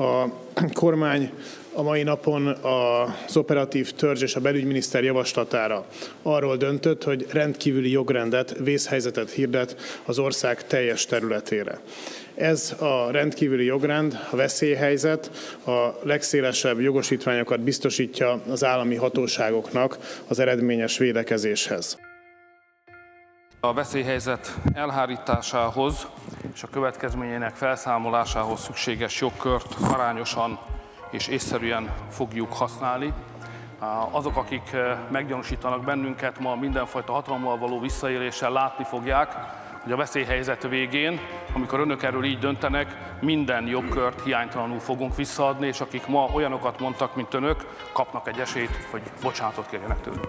A kormány a mai napon az operatív törzs és a belügyminiszter javaslatára arról döntött, hogy rendkívüli jogrendet, vészhelyzetet hirdet az ország teljes területére. Ez a rendkívüli jogrend, a veszélyhelyzet a legszélesebb jogosítványokat biztosítja az állami hatóságoknak az eredményes védekezéshez. A veszélyhelyzet elhárításához és a következményének felszámolásához szükséges jogkört arányosan és észszerűen fogjuk használni. Azok, akik meggyanúsítanak bennünket ma mindenfajta hatalommal való visszaéléssel látni fogják, hogy a veszélyhelyzet végén, amikor önök erről így döntenek, minden jogkört hiánytalanul fogunk visszaadni, és akik ma olyanokat mondtak, mint önök, kapnak egy esélyt, hogy bocsánatot kérjenek tőlünk.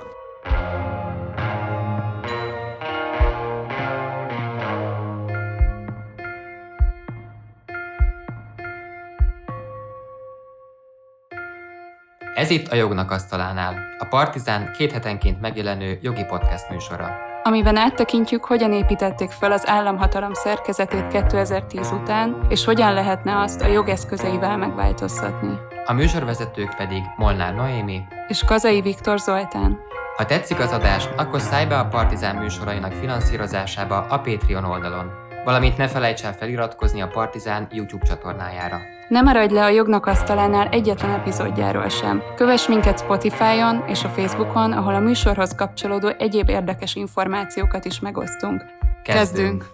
Ez itt a Jognak Asztalánál, a Partizán két hetenként megjelenő jogi podcast műsora. Amiben áttekintjük, hogyan építették fel az államhatalom szerkezetét 2010 után, és hogyan lehetne azt a jogeszközeivel megváltoztatni. A műsorvezetők pedig Molnár Noémi és Kazai Viktor Zoltán. Ha tetszik az adás, akkor szállj be a Partizán műsorainak finanszírozásába a Patreon oldalon, valamint ne felejts el feliratkozni a Partizán YouTube csatornájára. Ne maradj le a jognak asztalánál egyetlen epizódjáról sem. Kövess minket Spotify-on és a Facebookon, ahol a műsorhoz kapcsolódó egyéb érdekes információkat is megosztunk. Kezdünk!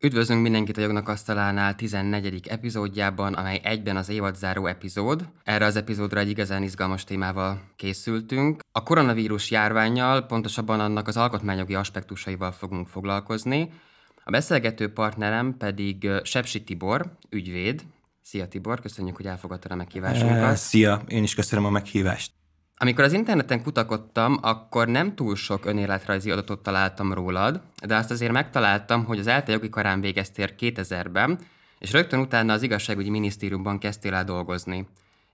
Üdvözlünk mindenkit a Jognak Asztalánál 14. epizódjában, amely egyben az évadzáró epizód. Erre az epizódra egy igazán izgalmas témával készültünk. A koronavírus járványjal, pontosabban annak az alkotmányogi aspektusaival fogunk foglalkozni, a beszélgető partnerem pedig Sepsi Tibor, ügyvéd. Szia Tibor, köszönjük, hogy elfogadtad a meghívásunkat. Szia, én is köszönöm a meghívást. Amikor az interneten kutakodtam, akkor nem túl sok önéletrajzi adatot találtam rólad, de azt azért megtaláltam, hogy az ELTE jogi karán végeztél 2000-ben, és rögtön utána az igazságügyi minisztériumban kezdtél el dolgozni.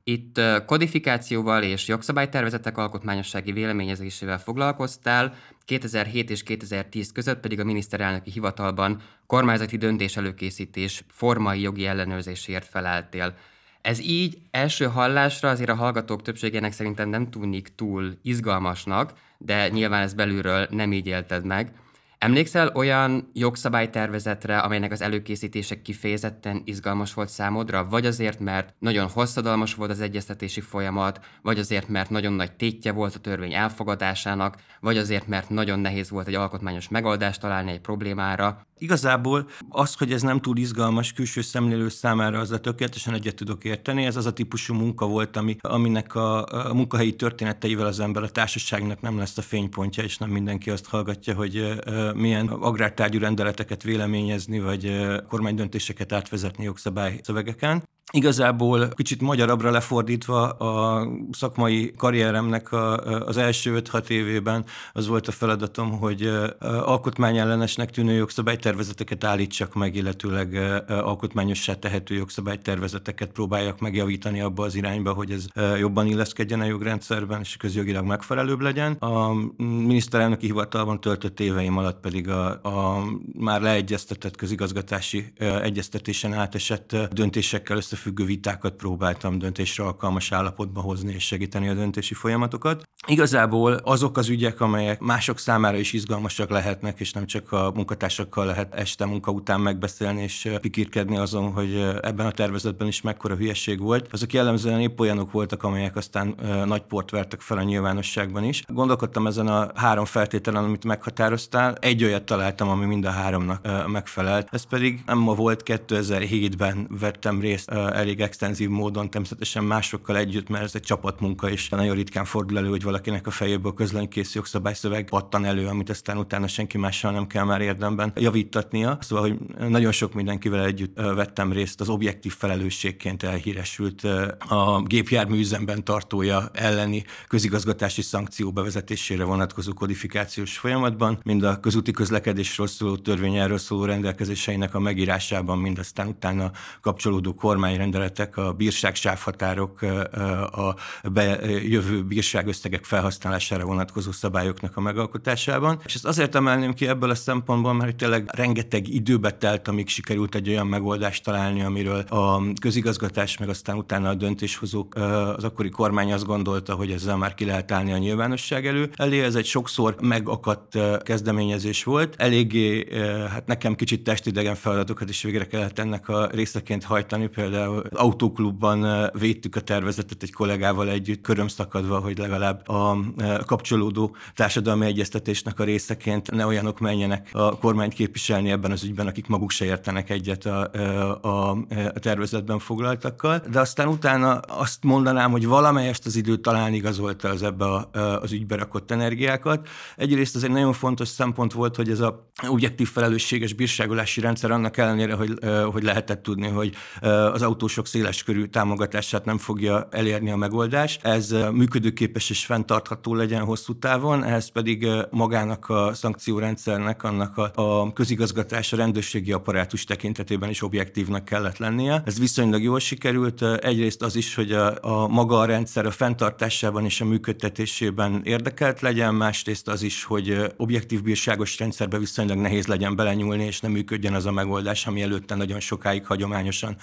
Itt kodifikációval és jogszabálytervezetek alkotmányossági véleményezésével foglalkoztál, 2007 és 2010 között pedig a miniszterelnöki hivatalban kormányzati döntés előkészítés formai jogi ellenőrzésért feleltél. Ez így első hallásra azért a hallgatók többségének szerintem nem tűnik túl izgalmasnak, de nyilván ez belülről nem így élted meg. Emlékszel olyan jogszabálytervezetre, amelynek az előkészítése kifejezetten izgalmas volt számodra, vagy azért, mert nagyon hosszadalmas volt az egyeztetési folyamat, vagy azért, mert nagyon nagy tétje volt a törvény elfogadásának, vagy azért, mert nagyon nehéz volt egy alkotmányos megoldást találni egy problémára. Igazából az, hogy ez nem túl izgalmas külső szemlélő számára, a tökéletesen egyet tudok érteni. Ez az a típusú munka volt, ami, aminek a, a munkahelyi történeteivel az ember a társaságnak nem lesz a fénypontja, és nem mindenki azt hallgatja, hogy milyen agrártárgyú rendeleteket véleményezni, vagy kormánydöntéseket átvezetni jogszabály szövegeken. Igazából kicsit magyarabbra lefordítva a szakmai karrieremnek a, az első 5-6 évében az volt a feladatom, hogy alkotmányellenesnek tűnő jogszabálytervezeteket állítsak meg, illetőleg alkotmányossá tehető jogszabálytervezeteket próbáljak megjavítani abba az irányba, hogy ez jobban illeszkedjen a jogrendszerben, és közjogilag megfelelőbb legyen. A miniszterelnöki hivatalban töltött éveim alatt pedig a, a már leegyeztetett közigazgatási egyeztetésen átesett döntésekkel össze összefüggő vitákat próbáltam döntésre alkalmas állapotba hozni és segíteni a döntési folyamatokat. Igazából azok az ügyek, amelyek mások számára is izgalmasak lehetnek, és nem csak a munkatársakkal lehet este munka után megbeszélni és pikirkedni azon, hogy ebben a tervezetben is mekkora hülyeség volt, azok jellemzően épp olyanok voltak, amelyek aztán nagy port vertek fel a nyilvánosságban is. Gondolkodtam ezen a három feltételen, amit meghatároztál. Egy olyat találtam, ami mind a háromnak megfelelt. Ez pedig nem ma volt, 2007-ben vettem részt elég extenzív módon, természetesen másokkal együtt, mert ez egy csapatmunka, és nagyon ritkán fordul elő, hogy valakinek a fejéből közlönykész jogszabályszöveg pattan elő, amit aztán utána senki mással nem kell már érdemben javítatnia. Szóval, hogy nagyon sok mindenkivel együtt vettem részt az objektív felelősségként elhíresült a gépjármű üzemben tartója elleni közigazgatási szankció bevezetésére vonatkozó kodifikációs folyamatban, mind a közúti közlekedésről szóló törvény erről szóló rendelkezéseinek a megírásában, mind aztán utána kapcsolódó kormány kormányrendeletek, a bírság a bejövő bírságösszegek felhasználására vonatkozó szabályoknak a megalkotásában. És ezt azért emelném ki ebből a szempontból, mert tényleg rengeteg időbe telt, amíg sikerült egy olyan megoldást találni, amiről a közigazgatás, meg aztán utána a döntéshozók, az akkori kormány azt gondolta, hogy ezzel már ki lehet állni a nyilvánosság elő. Elé ez egy sokszor megakadt kezdeményezés volt. Eléggé, hát nekem kicsit testidegen feladatokat is végre kellett ennek a részeként hajtani. Például autóklubban védtük a tervezetet egy kollégával együtt, körömszakadva, hogy legalább a kapcsolódó társadalmi egyeztetésnek a részeként ne olyanok menjenek a kormányt képviselni ebben az ügyben, akik maguk se értenek egyet a, a, a tervezetben foglaltakkal. De aztán utána azt mondanám, hogy valamelyest az idő talán igazolta az ebbe a, az ügybe rakott energiákat. Egyrészt ez egy nagyon fontos szempont volt, hogy ez a objektív felelősséges bírságolási rendszer annak ellenére, hogy, hogy lehetett tudni, hogy az autósok széles körű támogatását nem fogja elérni a megoldás. Ez működőképes és fenntartható legyen hosszú távon, ehhez pedig magának a szankciórendszernek, annak a, a közigazgatás, a rendőrségi apparátus tekintetében is objektívnak kellett lennie. Ez viszonylag jól sikerült. Egyrészt az is, hogy a, a maga a rendszer a fenntartásában és a működtetésében érdekelt legyen, másrészt az is, hogy objektív bírságos rendszerbe viszonylag nehéz legyen belenyúlni, és nem működjön az a megoldás, ami előtte nagyon sokáig hagyományosan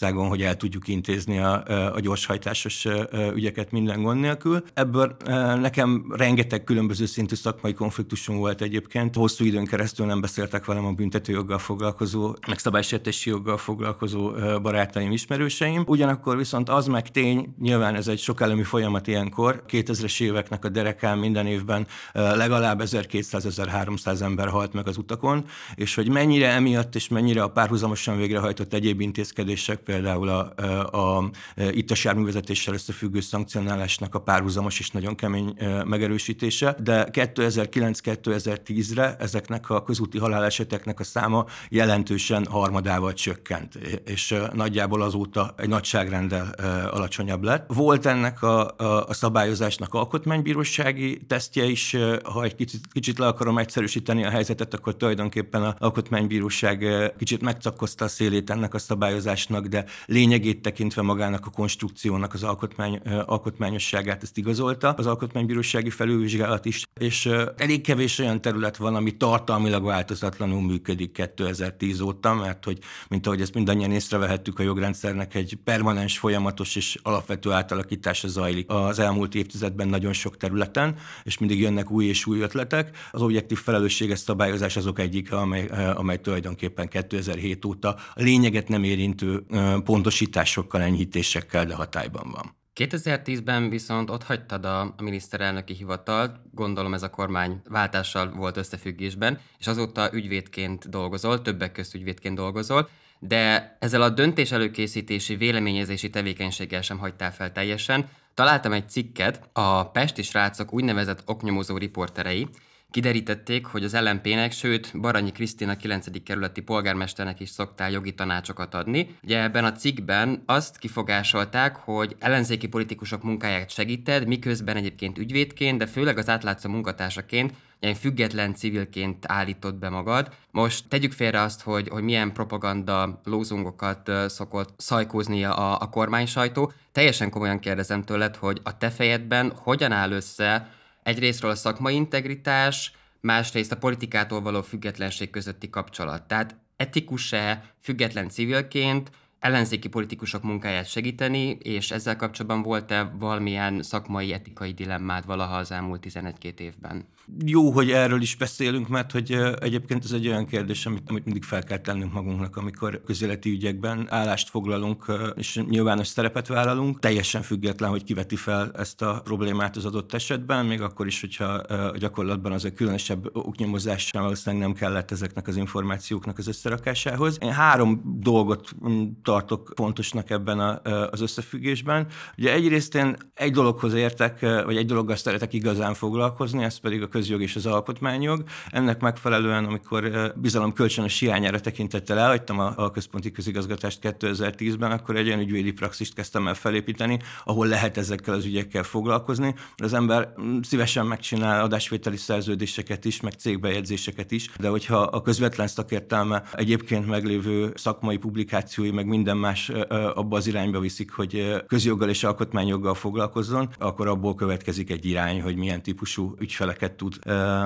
Magyarországon, hogy el tudjuk intézni a, a gyorshajtásos ügyeket minden gond nélkül. Ebből nekem rengeteg különböző szintű szakmai konfliktusom volt egyébként. Hosszú időn keresztül nem beszéltek velem a büntetőjoggal foglalkozó, meg szabálysértési joggal foglalkozó barátaim, ismerőseim. Ugyanakkor viszont az meg tény, nyilván ez egy sokállami folyamat ilyenkor, 2000-es éveknek a derekán minden évben legalább 1200-1300 ember halt meg az utakon, és hogy mennyire emiatt és mennyire a párhuzamosan végrehajtott egyéb intézkedések, például a, a, a itt a járművezetéssel összefüggő szankcionálásnak a párhuzamos és nagyon kemény megerősítése, de 2009-2010-re ezeknek a közúti haláleseteknek a száma jelentősen harmadával csökkent, és nagyjából azóta egy nagyságrendel alacsonyabb lett. Volt ennek a, a, a szabályozásnak alkotmánybírósági tesztje is, ha egy kicsit, kicsit le akarom egyszerűsíteni a helyzetet, akkor tulajdonképpen az alkotmánybíróság kicsit megcakkozta a szélét ennek a szabályozásnak, de lényegét tekintve magának a konstrukciónak az alkotmány, alkotmányosságát ezt igazolta. Az alkotmánybírósági felülvizsgálat is, és elég kevés olyan terület van, ami tartalmilag változatlanul működik 2010 óta, mert hogy, mint ahogy ezt mindannyian észrevehettük, a jogrendszernek egy permanens, folyamatos és alapvető átalakítása zajlik az elmúlt évtizedben nagyon sok területen, és mindig jönnek új és új ötletek. Az objektív felelősséges szabályozás azok egyik, amely, amely tulajdonképpen 2007 óta a lényeget nem érintő pontosításokkal, enyhítésekkel, de hatályban van. 2010-ben viszont ott hagytad a, miniszterelnöki hivatalt, gondolom ez a kormány váltással volt összefüggésben, és azóta ügyvédként dolgozol, többek közt ügyvédként dolgozol, de ezzel a döntés előkészítési, véleményezési tevékenységgel sem hagytál fel teljesen. Találtam egy cikket, a Pesti srácok úgynevezett oknyomozó riporterei, Kiderítették, hogy az LMP-nek, sőt Baranyi Krisztina 9. kerületi polgármesternek is szoktál jogi tanácsokat adni. Ugye ebben a cikkben azt kifogásolták, hogy ellenzéki politikusok munkáját segíted, miközben egyébként ügyvédként, de főleg az átlátszó munkatársaként ilyen független civilként állítod be magad. Most tegyük félre azt, hogy, hogy milyen propaganda lózungokat szokott szajkózni a, a kormány sajtó. Teljesen komolyan kérdezem tőled, hogy a te fejedben hogyan áll össze egyrésztről a szakmai integritás, másrészt a politikától való függetlenség közötti kapcsolat. Tehát etikus-e független civilként ellenzéki politikusok munkáját segíteni, és ezzel kapcsolatban volt-e valamilyen szakmai, etikai dilemmád valaha az elmúlt 11-2 évben? Jó, hogy erről is beszélünk, mert hogy egyébként ez egy olyan kérdés, amit, amit mindig fel kell tennünk magunknak, amikor közéleti ügyekben állást foglalunk, és nyilvános szerepet vállalunk. Teljesen független, hogy kiveti fel ezt a problémát az adott esetben, még akkor is, hogyha gyakorlatban az a különösebb oknyomozás sem valószínűleg nem kellett ezeknek az információknak az összerakásához. Én három dolgot mm, tartok fontosnak ebben a, az összefüggésben. Ugye egyrészt én egy dologhoz értek, vagy egy dologgal szeretek igazán foglalkozni, ez pedig a közjog és az alkotmányjog. Ennek megfelelően, amikor bizalom kölcsönös hiányára tekintettel elhagytam a, a központi közigazgatást 2010-ben, akkor egy olyan ügyvédi praxist kezdtem el felépíteni, ahol lehet ezekkel az ügyekkel foglalkozni. Az ember mm, szívesen megcsinál adásvételi szerződéseket is, meg cégbejegyzéseket is, de hogyha a közvetlen szakértelme egyébként meglévő szakmai publikációi, meg minden más abba az irányba viszik, hogy közjoggal és alkotmányjoggal foglalkozzon, akkor abból következik egy irány, hogy milyen típusú ügyfeleket tud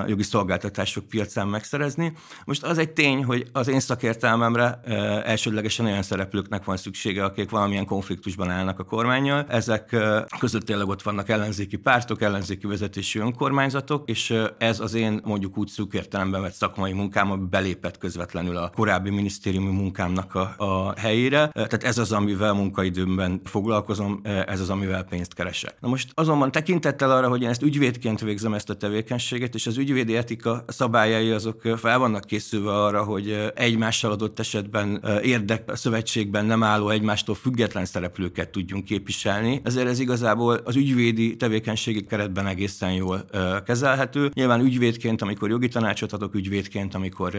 jogi szolgáltatások piacán megszerezni. Most az egy tény, hogy az én szakértelmemre elsődlegesen olyan szereplőknek van szüksége, akik valamilyen konfliktusban állnak a kormányjal. Ezek között tényleg ott vannak ellenzéki pártok, ellenzéki vezetésű önkormányzatok, és ez az én mondjuk úgy szűk értelemben vett szakmai munkám, belépett közvetlenül a korábbi minisztériumi munkámnak a, a helyére. Tehát ez az, amivel munkaidőmben foglalkozom, ez az, amivel pénzt keresek. Na most azonban tekintettel arra, hogy én ezt ügyvédként végzem ezt a tevékenységet, és az ügyvédi etika szabályai azok fel vannak készülve arra, hogy egymással adott esetben érdek szövetségben nem álló egymástól független szereplőket tudjunk képviselni. Ezért ez igazából az ügyvédi tevékenységi keretben egészen jól kezelhető. Nyilván ügyvédként, amikor jogi tanácsot adok, ügyvédként, amikor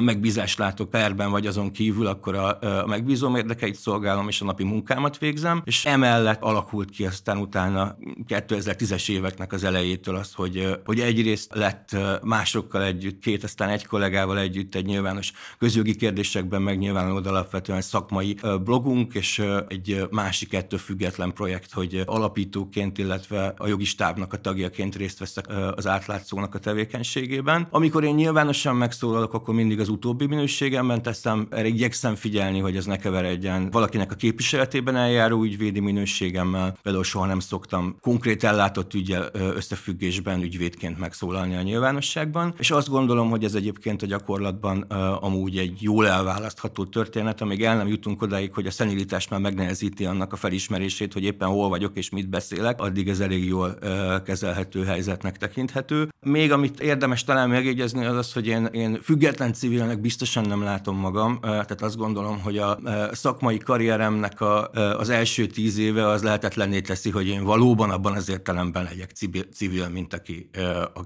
megbízást látok perben vagy azon kívül, akkor a, megbízom érdekeit szolgálom és a napi munkámat végzem, és emellett alakult ki aztán utána 2010-es éveknek az elejétől az, hogy, hogy egyrészt lett másokkal együtt, két, aztán egy kollégával együtt egy nyilvános közjogi kérdésekben megnyilvánuló alapvetően szakmai blogunk, és egy másik ettől független projekt, hogy alapítóként, illetve a jogi stábnak a tagjaként részt veszek az átlátszónak a tevékenységében. Amikor én nyilvánosan megszólalok, akkor mindig az utóbbi minőségemben teszem, erre igyekszem figyelni, hogy ez ne keveredjen valakinek a képviseletében eljáró ügyvédi minőségemmel. Például soha nem szoktam konkrét ellátott ügyel összefüggésben ügyvédként megszólalni a nyilvánosságban, és azt gondolom, hogy ez egyébként a gyakorlatban amúgy egy jól elválasztható történet, amíg el nem jutunk odáig, hogy a szenilitás már megnehezíti annak a felismerését, hogy éppen hol vagyok és mit beszélek, addig ez elég jól kezelhető helyzetnek tekinthető. Még amit érdemes talán megjegyezni, az az, hogy én, én független civilnek biztosan nem látom magam, tehát azt gondolom, hogy a szakmai karrieremnek a, az első tíz éve az lehetetlenné teszi, hogy én valóban abban az értelemben legyek civil, mint aki,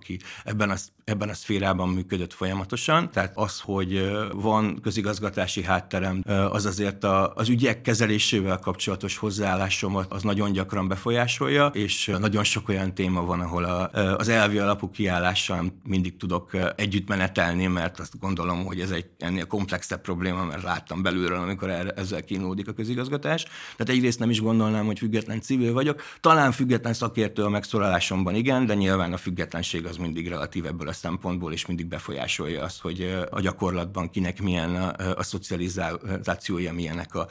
aki ebben a, ebben a szférában működött folyamatosan. Tehát az, hogy van közigazgatási hátterem, az azért a, az ügyek kezelésével kapcsolatos hozzáállásomat az nagyon gyakran befolyásolja, és nagyon sok olyan téma van, ahol a, az elvi alapú kiállással mindig tudok együtt menetelni, mert azt gondolom, hogy ez egy ennél komplexebb probléma, mert láttam belülről, amikor erre, ezzel kínlódik a közigazgatás. Tehát egyrészt nem is gondolnám, hogy független civil vagyok, talán független szakértő a megszólalásomban igen, de nyilván a függetlenség az mindig relatív ebből a szempontból, és mindig befolyásolja azt, hogy a gyakorlatban kinek milyen a, a szocializációja, milyenek a,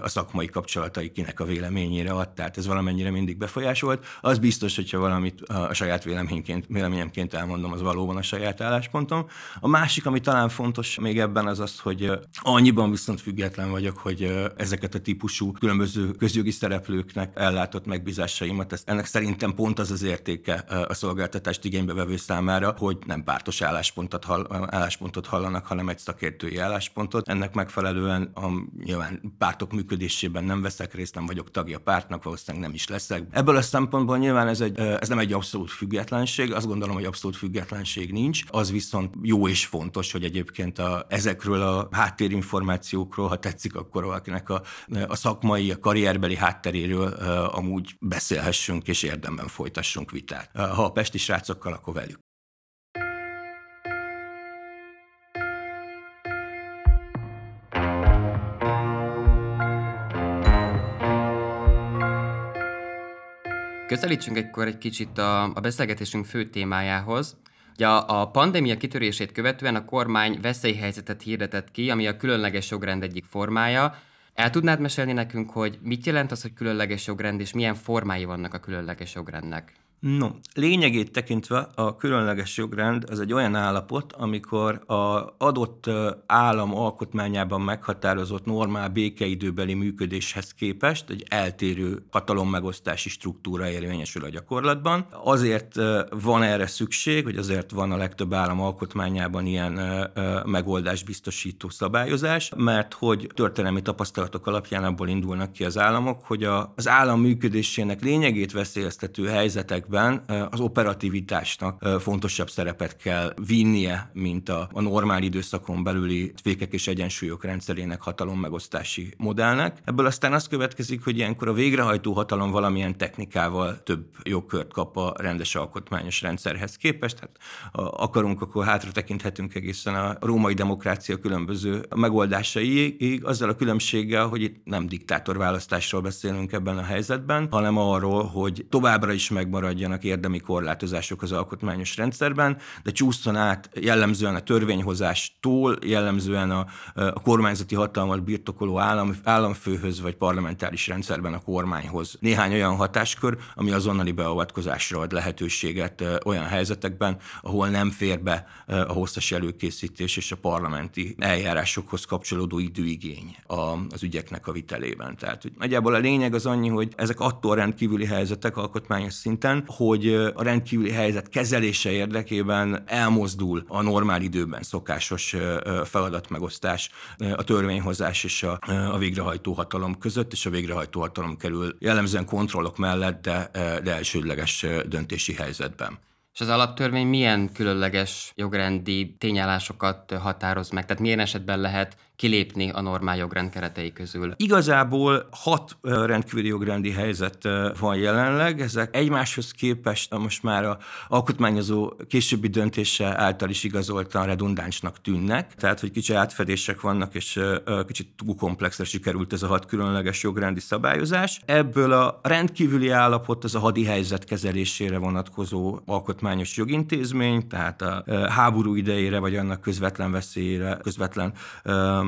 a szakmai kapcsolatai, kinek a véleményére ad. Tehát ez valamennyire mindig befolyásolt. Az biztos, hogyha valamit a saját véleményként, véleményemként elmondom, az valóban a saját álláspontom. A másik, ami talán fontos még ebben az az, hogy annyiban viszont független vagyok, hogy ezeket a típusú különböző közjogi szereplőknek ellátott megbízásaimat, ezt, ennek szerintem pont az az értéke a szolgáltatást igénybevevő számára, hogy nem pártos álláspontot, hall, álláspontot hallanak, hanem egy szakértői álláspontot. Ennek megfelelően a, nyilván pártok működésében nem veszek részt, nem vagyok tagja pártnak, valószínűleg nem is leszek. Ebből a szempontból nyilván ez, egy, ez nem egy abszolút függetlenség, azt gondolom, hogy abszolút függetlenség nincs. Az viszont jó és fontos, hogy egyébként a, ezekről a háttérinformációkról, ha tetszik, akkor valakinek a, a szakmai, a karrierbeli hátteréről amúgy beszélhessünk és érdemben folytassunk vitát. Ha a pesti srácokkal, akkor velük. Közelítsünk egykor egy kicsit a, a beszélgetésünk fő témájához. Ugye a, a pandémia kitörését követően a kormány veszélyhelyzetet hirdetett ki, ami a különleges jogrend egyik formája. El tudnád mesélni nekünk, hogy mit jelent az, hogy különleges jogrend, és milyen formái vannak a különleges jogrendnek? No, lényegét tekintve a különleges jogrend az egy olyan állapot, amikor a adott állam alkotmányában meghatározott normál békeidőbeli működéshez képest egy eltérő hatalommegosztási struktúra érvényesül a gyakorlatban. Azért van erre szükség, hogy azért van a legtöbb állam alkotmányában ilyen megoldás biztosító szabályozás, mert hogy történelmi tapasztalatok alapján abból indulnak ki az államok, hogy az állam működésének lényegét veszélyeztető helyzetek helyzetekben az operativitásnak fontosabb szerepet kell vinnie, mint a, a normál időszakon belüli fékek és egyensúlyok rendszerének hatalommegosztási modellnek. Ebből aztán az következik, hogy ilyenkor a végrehajtó hatalom valamilyen technikával több jogkört kap a rendes alkotmányos rendszerhez képest. Hát, akarunk, akkor hátra tekinthetünk egészen a római demokrácia különböző megoldásaiig, azzal a különbséggel, hogy itt nem diktátorválasztásról beszélünk ebben a helyzetben, hanem arról, hogy továbbra is megmaradjanak érdemi korlátozások az alkotmányos rendszerben, de csúszson át jellemzően a törvényhozástól, jellemzően a, a kormányzati hatalmat birtokoló állam, államfőhöz vagy parlamentáris rendszerben a kormányhoz. Néhány olyan hatáskör, ami azonnali beavatkozásra ad lehetőséget olyan helyzetekben, ahol nem fér be a hosszas előkészítés és a parlamenti eljárásokhoz kapcsolódó időigény az ügyeknek a vitelében. Tehát hogy nagyjából a lényeg az annyi, hogy ezek attól rendkívüli helyzetek alkotmányos szinten, hogy a rendkívüli helyzet kezelése érdekében elmozdul a normál időben szokásos feladatmegosztás a törvényhozás és a, a végrehajtó hatalom között, és a végrehajtó hatalom kerül jellemzően kontrollok mellett, de, de elsődleges döntési helyzetben. És az alaptörvény milyen különleges jogrendi tényállásokat határoz meg? Tehát milyen esetben lehet kilépni a normál jogrend keretei közül? Igazából hat rendkívüli jogrendi helyzet van jelenleg, ezek egymáshoz képest most már a alkotmányozó későbbi döntése által is igazoltan redundánsnak tűnnek, tehát hogy kicsi átfedések vannak, és kicsit túl komplexre sikerült ez a hat különleges jogrendi szabályozás. Ebből a rendkívüli állapot az a hadi helyzet kezelésére vonatkozó alkotmányos jogintézmény, tehát a háború idejére, vagy annak közvetlen veszélyére, közvetlen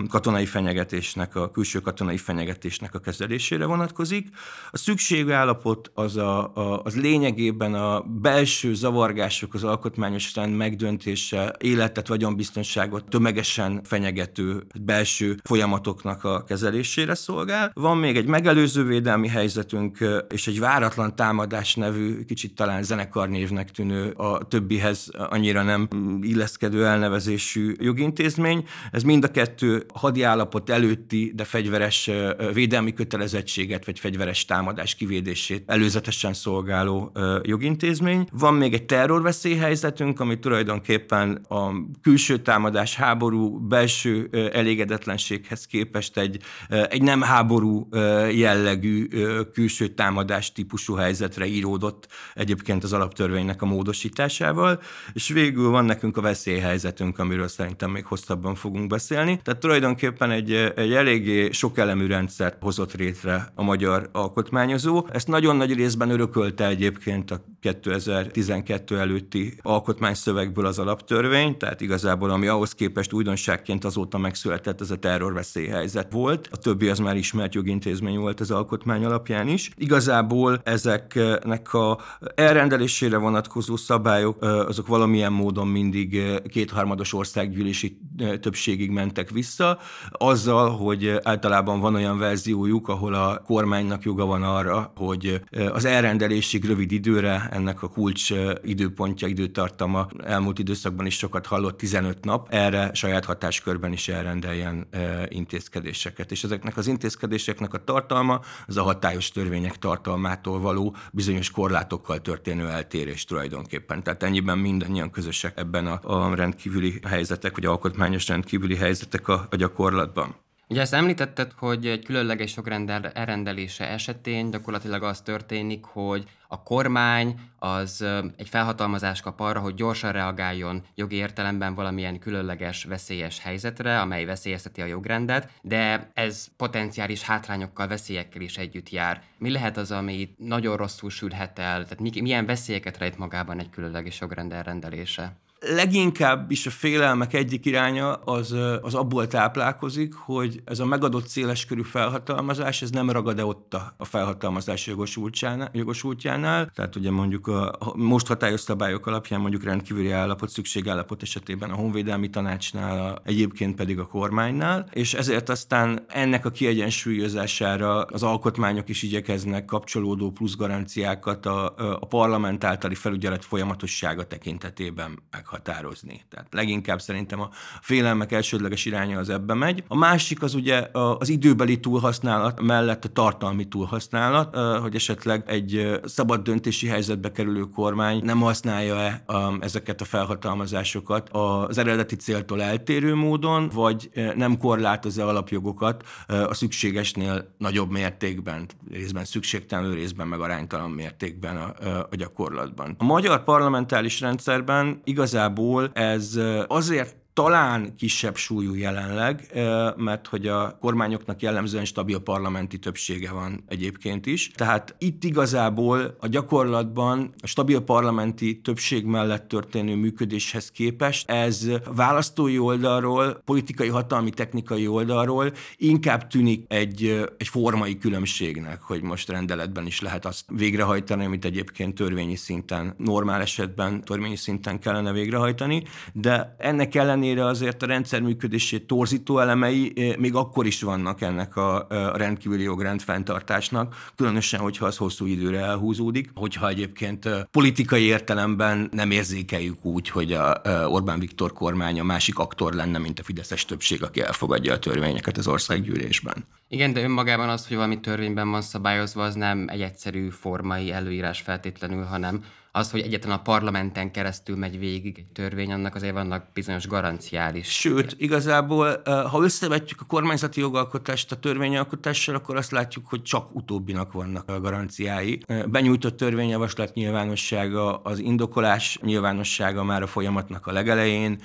katonai fenyegetésnek, a külső katonai fenyegetésnek a kezelésére vonatkozik. A szükségállapot az, a, a, az lényegében a belső zavargások, az alkotmányos rend megdöntése, életet, vagyonbiztonságot tömegesen fenyegető belső folyamatoknak a kezelésére szolgál. Van még egy megelőző védelmi helyzetünk, és egy váratlan támadás nevű, kicsit talán zenekarnévnek tűnő, a többihez annyira nem illeszkedő elnevezésű jogintézmény. Ez mind a kettő hadi állapot előtti, de fegyveres védelmi kötelezettséget vagy fegyveres támadás kivédését előzetesen szolgáló jogintézmény. Van még egy terrorveszélyhelyzetünk, ami tulajdonképpen a külső támadás, háború, belső elégedetlenséghez képest egy, egy nem háború jellegű külső támadás típusú helyzetre íródott egyébként az alaptörvénynek a módosításával, és végül van nekünk a veszélyhelyzetünk, amiről szerintem még hosszabban fogunk beszélni. Tehát tulajdonképpen egy, egy eléggé sokelemű rendszert hozott létre a magyar alkotmányozó. Ezt nagyon nagy részben örökölte egyébként a 2012 előtti alkotmányszövegből az alaptörvény, tehát igazából ami ahhoz képest újdonságként azóta megszületett, ez a terrorveszélyhelyzet volt. A többi az már ismert jogintézmény volt az alkotmány alapján is. Igazából ezeknek a elrendelésére vonatkozó szabályok, azok valamilyen módon mindig kétharmados országgyűlési többségig mentek vissza, azzal, hogy általában van olyan verziójuk, ahol a kormánynak joga van arra, hogy az elrendelésig rövid időre, ennek a kulcs időpontja, időtartama elmúlt időszakban is sokat hallott, 15 nap, erre saját hatáskörben is elrendeljen intézkedéseket. És ezeknek az intézkedéseknek a tartalma az a hatályos törvények tartalmától való bizonyos korlátokkal történő eltérés tulajdonképpen. Tehát ennyiben mindannyian közösek ebben a, rendkívüli helyzetek, vagy alkotmányos rendkívüli helyzetek a, a gyakorlatban. Ugye ezt említetted, hogy egy különleges jogrend elrendelése esetén gyakorlatilag az történik, hogy a kormány az egy felhatalmazást kap arra, hogy gyorsan reagáljon jogi értelemben valamilyen különleges, veszélyes helyzetre, amely veszélyezteti a jogrendet, de ez potenciális hátrányokkal, veszélyekkel is együtt jár. Mi lehet az, ami nagyon rosszul sülhet el? Tehát milyen veszélyeket rejt magában egy különleges jogrend elrendelése? Leginkább is a félelmek egyik iránya az, az abból táplálkozik, hogy ez a megadott széleskörű felhatalmazás, ez nem ragad-e ott a felhatalmazás jogosultjánál, jogosultjánál. Tehát ugye mondjuk a, most hatályos szabályok alapján mondjuk rendkívüli állapot, szükségállapot esetében a honvédelmi tanácsnál, a, egyébként pedig a kormánynál, és ezért aztán ennek a kiegyensúlyozására az alkotmányok is igyekeznek kapcsolódó plusz garanciákat a, a parlament általi felügyelet folyamatossága tekintetében meg meghatározni. Tehát leginkább szerintem a félelmek elsődleges iránya az ebbe megy. A másik az ugye az időbeli túlhasználat mellett a tartalmi túlhasználat, hogy esetleg egy szabad döntési helyzetbe kerülő kormány nem használja-e ezeket a felhatalmazásokat az eredeti céltól eltérő módon, vagy nem korlátoz-e alapjogokat a szükségesnél nagyobb mértékben, részben szükségtelenül, részben meg aránytalan mértékben a, a gyakorlatban. A magyar parlamentális rendszerben igazából ez azért talán kisebb súlyú jelenleg, mert hogy a kormányoknak jellemzően stabil parlamenti többsége van egyébként is. Tehát itt igazából a gyakorlatban a stabil parlamenti többség mellett történő működéshez képest ez választói oldalról, politikai hatalmi technikai oldalról inkább tűnik egy, egy formai különbségnek, hogy most rendeletben is lehet azt végrehajtani, amit egyébként törvényi szinten, normál esetben törvényi szinten kellene végrehajtani, de ennek ellenére ellenére azért a rendszer működését torzító elemei eh, még akkor is vannak ennek a, a rendkívüli jogrend fenntartásnak, különösen, hogyha az hosszú időre elhúzódik, hogyha egyébként eh, politikai értelemben nem érzékeljük úgy, hogy a eh, Orbán Viktor kormány a másik aktor lenne, mint a Fideszes többség, aki elfogadja a törvényeket az országgyűlésben. Igen, de önmagában az, hogy valami törvényben van szabályozva, az nem egy egyszerű formai előírás feltétlenül, hanem az, hogy egyetlen a parlamenten keresztül megy végig egy törvény, annak azért vannak bizonyos garanciális. Sőt, igazából, ha összevetjük a kormányzati jogalkotást a törvényalkotással, akkor azt látjuk, hogy csak utóbbinak vannak a garanciái. Benyújtott törvényjavaslat nyilvánossága, az indokolás nyilvánossága már a folyamatnak a legelején,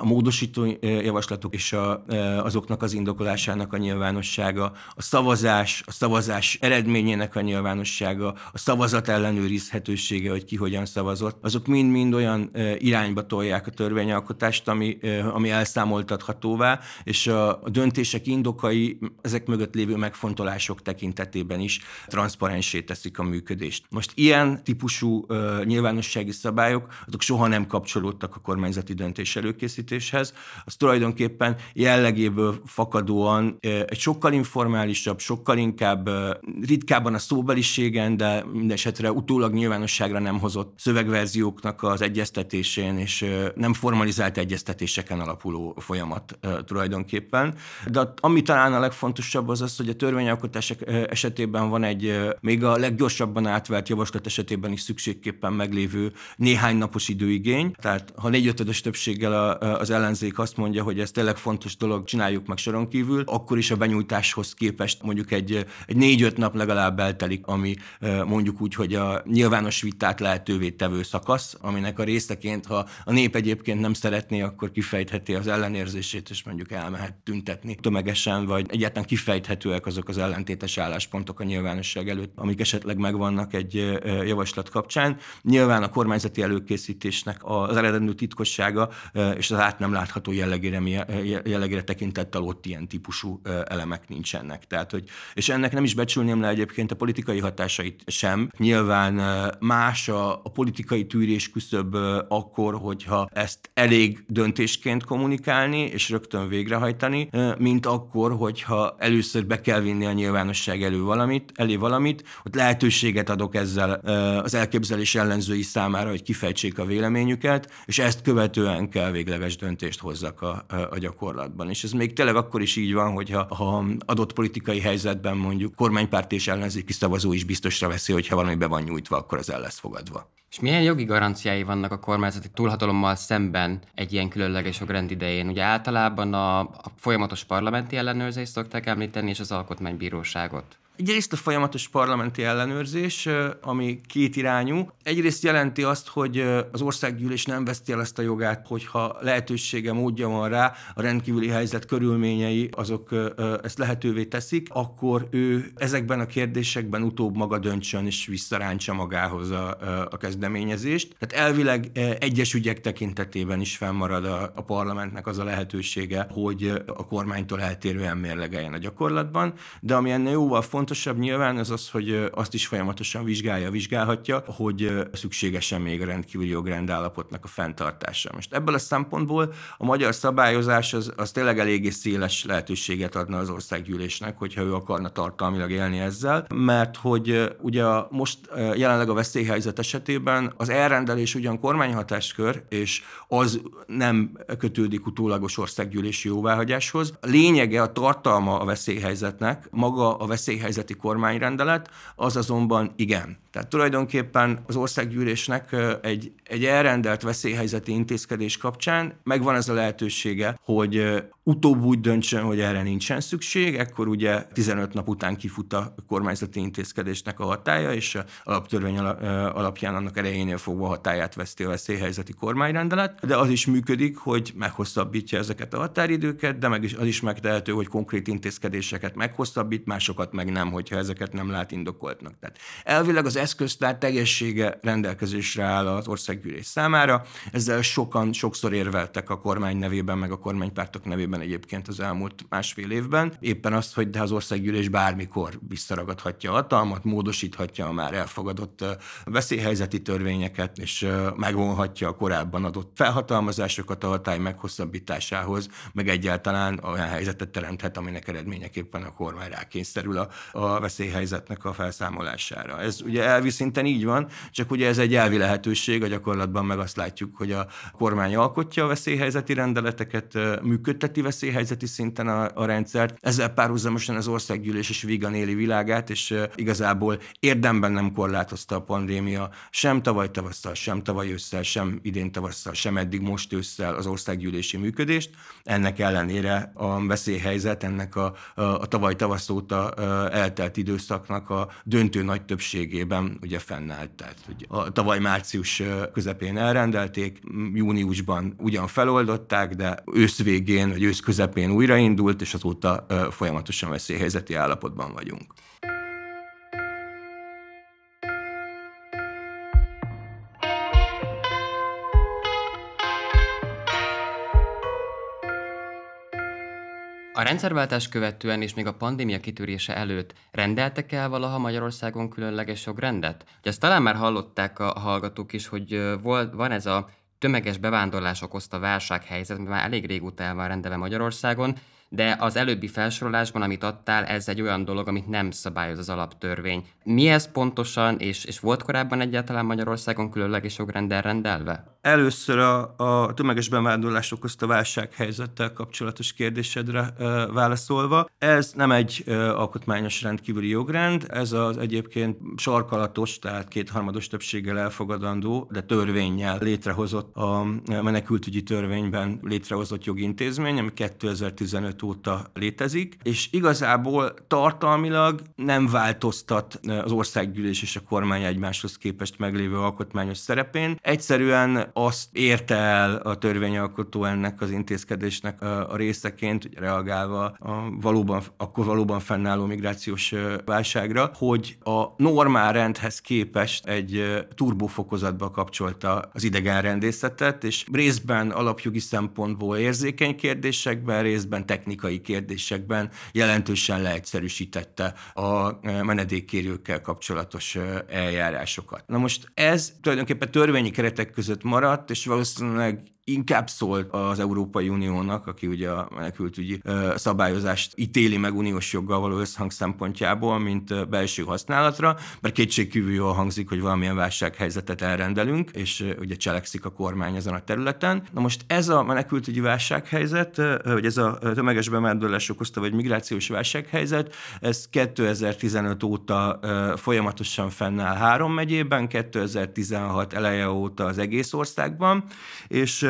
a módosító javaslatok és a, azoknak az indokolásának a nyilvánossága, a szavazás, a szavazás eredményének a nyilvánossága, a szavazat ellenőrizhetősége, hogy ki hogy hogyan szavazott, azok mind-mind olyan irányba tolják a törvényalkotást, ami, ami elszámoltathatóvá, és a, döntések indokai ezek mögött lévő megfontolások tekintetében is transzparensé teszik a működést. Most ilyen típusú nyilvánossági szabályok, azok soha nem kapcsolódtak a kormányzati döntés előkészítéshez. Az tulajdonképpen jellegéből fakadóan egy sokkal informálisabb, sokkal inkább ritkábban a szóbeliségen, de minden esetre utólag nyilvánosságra nem hozott szövegverzióknak az egyeztetésén és nem formalizált egyeztetéseken alapuló folyamat tulajdonképpen. De ami talán a legfontosabb az az, hogy a törvényalkotás esetében van egy még a leggyorsabban átvert javaslat esetében is szükségképpen meglévő néhány napos időigény. Tehát ha négyötödös többséggel az ellenzék azt mondja, hogy ez tényleg fontos dolog, csináljuk meg soron kívül, akkor is a benyújtáshoz képest mondjuk egy, egy négy-öt nap legalább eltelik, ami mondjuk úgy, hogy a nyilvános vitát lehet lehetővé tevő szakasz, aminek a részeként, ha a nép egyébként nem szeretné, akkor kifejtheti az ellenérzését, és mondjuk elmehet tüntetni tömegesen, vagy egyáltalán kifejthetőek azok az ellentétes álláspontok a nyilvánosság előtt, amik esetleg megvannak egy javaslat kapcsán. Nyilván a kormányzati előkészítésnek az eredendő titkossága és az át nem látható jellegére, jellegére tekintettel ott ilyen típusú elemek nincsenek. Tehát, hogy, és ennek nem is becsülném le egyébként a politikai hatásait sem. Nyilván más a a, politikai tűrés küszöb akkor, hogyha ezt elég döntésként kommunikálni és rögtön végrehajtani, mint akkor, hogyha először be kell vinni a nyilvánosság elő valamit, elé valamit, ott lehetőséget adok ezzel az elképzelés ellenzői számára, hogy kifejtsék a véleményüket, és ezt követően kell végleges döntést hozzak a, a gyakorlatban. És ez még tényleg akkor is így van, hogyha ha adott politikai helyzetben mondjuk kormánypárt és ellenzéki szavazó is biztosra veszi, hogy ha valami be van nyújtva, akkor az el lesz fogadva. És milyen jogi garanciái vannak a kormányzati túlhatalommal szemben egy ilyen különleges jogrend idején? Ugye általában a, a folyamatos parlamenti ellenőrzést szokták említeni, és az alkotmánybíróságot. Egyrészt a folyamatos parlamenti ellenőrzés, ami két irányú. Egyrészt jelenti azt, hogy az országgyűlés nem veszti el ezt a jogát, hogyha lehetősége, módja van rá, a rendkívüli helyzet körülményei azok ezt lehetővé teszik, akkor ő ezekben a kérdésekben utóbb maga döntsön és visszarántsa magához a, a kezdeményezést. Tehát elvileg egyes ügyek tekintetében is fennmarad a, a parlamentnek az a lehetősége, hogy a kormánytól eltérően mérlegeljen a gyakorlatban, de ami ennél jóval fontosabb, legfontosabb nyilván az az, hogy azt is folyamatosan vizsgálja, vizsgálhatja, hogy szükségesen még a rendkívüli jogrendállapotnak a fenntartása. Most ebből a szempontból a magyar szabályozás az, az tényleg eléggé széles lehetőséget adna az országgyűlésnek, hogyha ő akarna tartalmilag élni ezzel, mert hogy ugye most jelenleg a veszélyhelyzet esetében az elrendelés ugyan kormányhatáskör, és az nem kötődik utólagos országgyűlési jóváhagyáshoz. A lényege, a tartalma a veszélyhelyzetnek, maga a veszélyhelyzeti kormányrendelet, az azonban igen. Tehát tulajdonképpen az országgyűlésnek egy, egy elrendelt veszélyhelyzeti intézkedés kapcsán megvan ez a lehetősége, hogy utóbb úgy döntsön, hogy erre nincsen szükség, ekkor ugye 15 nap után kifut a kormányzati intézkedésnek a hatája, és a alaptörvény alapján annak erejénél fogva hatáját veszti a veszélyhelyzeti kormányrendelet, de az is működik, hogy meghosszabbítja ezeket a határidőket, de meg is, az is megtehető, hogy konkrét intézkedéseket meghosszabbít, másokat meg nem, hogyha ezeket nem lát indokoltnak. Tehát elvileg az eszköztár teljessége rendelkezésre áll az országgyűlés számára, ezzel sokan sokszor érveltek a kormány nevében, meg a kormánypártok nevében egyébként az elmúlt másfél évben. Éppen azt, hogy de az országgyűlés bármikor visszaragadhatja a hatalmat, módosíthatja a már elfogadott veszélyhelyzeti törvényeket, és megvonhatja a korábban adott felhatalmazásokat a hatály meghosszabbításához, meg egyáltalán olyan helyzetet teremthet, aminek eredményeképpen a kormány rákényszerül a, a veszélyhelyzetnek a felszámolására. Ez ugye elvi szinten így van, csak ugye ez egy elvi lehetőség, a gyakorlatban meg azt látjuk, hogy a kormány alkotja a veszélyhelyzeti rendeleteket, működteti veszélyhelyzeti szinten a, a rendszert, ezzel párhuzamosan az országgyűlés is vígan éli világát, és igazából érdemben nem korlátozta a pandémia sem tavaly tavasszal, sem tavaly ősszel, sem idén tavasszal, sem eddig most ősszel az országgyűlési működést. Ennek ellenére a veszélyhelyzet, ennek a, a, a tavaly tavasz óta eltelt időszaknak a döntő nagy többségében ugye fennállt. Tehát ugye a tavaly március közepén elrendelték, júniusban ugyan feloldották, de ősz végén, vagy ősz közepén újraindult, és azóta folyamatosan veszélyhelyzeti állapotban vagyunk. A rendszerváltás követően és még a pandémia kitörése előtt rendeltek el valaha Magyarországon különleges jogrendet? Ugye ezt talán már hallották a hallgatók is, hogy volt, van ez a tömeges bevándorlás okozta válsághelyzet, mert már elég régóta el van rendelve Magyarországon, de az előbbi felsorolásban, amit adtál, ez egy olyan dolog, amit nem szabályoz az alaptörvény. Mi ez pontosan, és, és volt korábban egyáltalán Magyarországon különleges jogrendel rendelve? Először a, a tömeges bevándorlás okozta válsághelyzettel kapcsolatos kérdésedre e, válaszolva. Ez nem egy e, alkotmányos rendkívüli jogrend, ez az egyébként sarkalatos, tehát kétharmados többséggel elfogadandó, de törvényel létrehozott a menekültügyi törvényben létrehozott jogintézmény, ami 2015 óta létezik, és igazából tartalmilag nem változtat az országgyűlés és a kormány egymáshoz képest meglévő alkotmányos szerepén. Egyszerűen azt érte el a törvényalkotó ennek az intézkedésnek a részeként, reagálva a valóban, akkor valóban fennálló migrációs válságra, hogy a normál rendhez képest egy turbófokozatba kapcsolta az idegenrendészetet, és részben alapjogi szempontból érzékeny kérdésekben, részben technikai kérdésekben jelentősen leegyszerűsítette a menedékkérőkkel kapcsolatos eljárásokat. Na most ez tulajdonképpen törvényi keretek között maradt, és valószínűleg inkább szólt az Európai Uniónak, aki ugye a menekültügyi szabályozást ítéli meg uniós joggal való összhang szempontjából, mint belső használatra, mert kétségkívül jól hangzik, hogy valamilyen válsághelyzetet elrendelünk, és ugye cselekszik a kormány ezen a területen. Na most ez a menekültügyi válsághelyzet, vagy ez a tömeges bevándorlás okozta, vagy migrációs válsághelyzet, ez 2015 óta folyamatosan fennáll három megyében, 2016 eleje óta az egész országban, és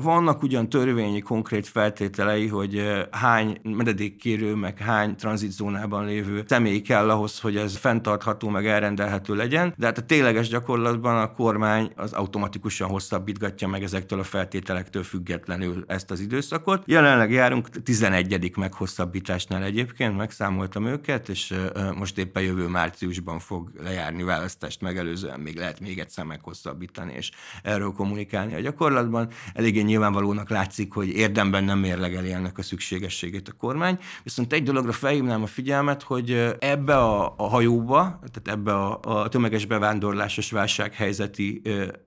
vannak ugyan törvényi konkrét feltételei, hogy hány menedékkérő, meg hány tranzitzónában lévő személy kell ahhoz, hogy ez fenntartható, meg elrendelhető legyen, de hát a tényleges gyakorlatban a kormány az automatikusan hosszabbítgatja meg ezektől a feltételektől függetlenül ezt az időszakot. Jelenleg járunk 11. meghosszabbításnál egyébként, megszámoltam őket, és most éppen jövő márciusban fog lejárni választást megelőzően, még lehet még egyszer meghosszabbítani, és erről kommunikálni a gyakorlatban. Eléggé nyilvánvalónak látszik, hogy érdemben nem mérlegeli ennek a szükségességét a kormány. Viszont egy dologra felhívnám a figyelmet, hogy ebbe a, a hajóba, tehát ebbe a, a tömeges bevándorlásos válsághelyzeti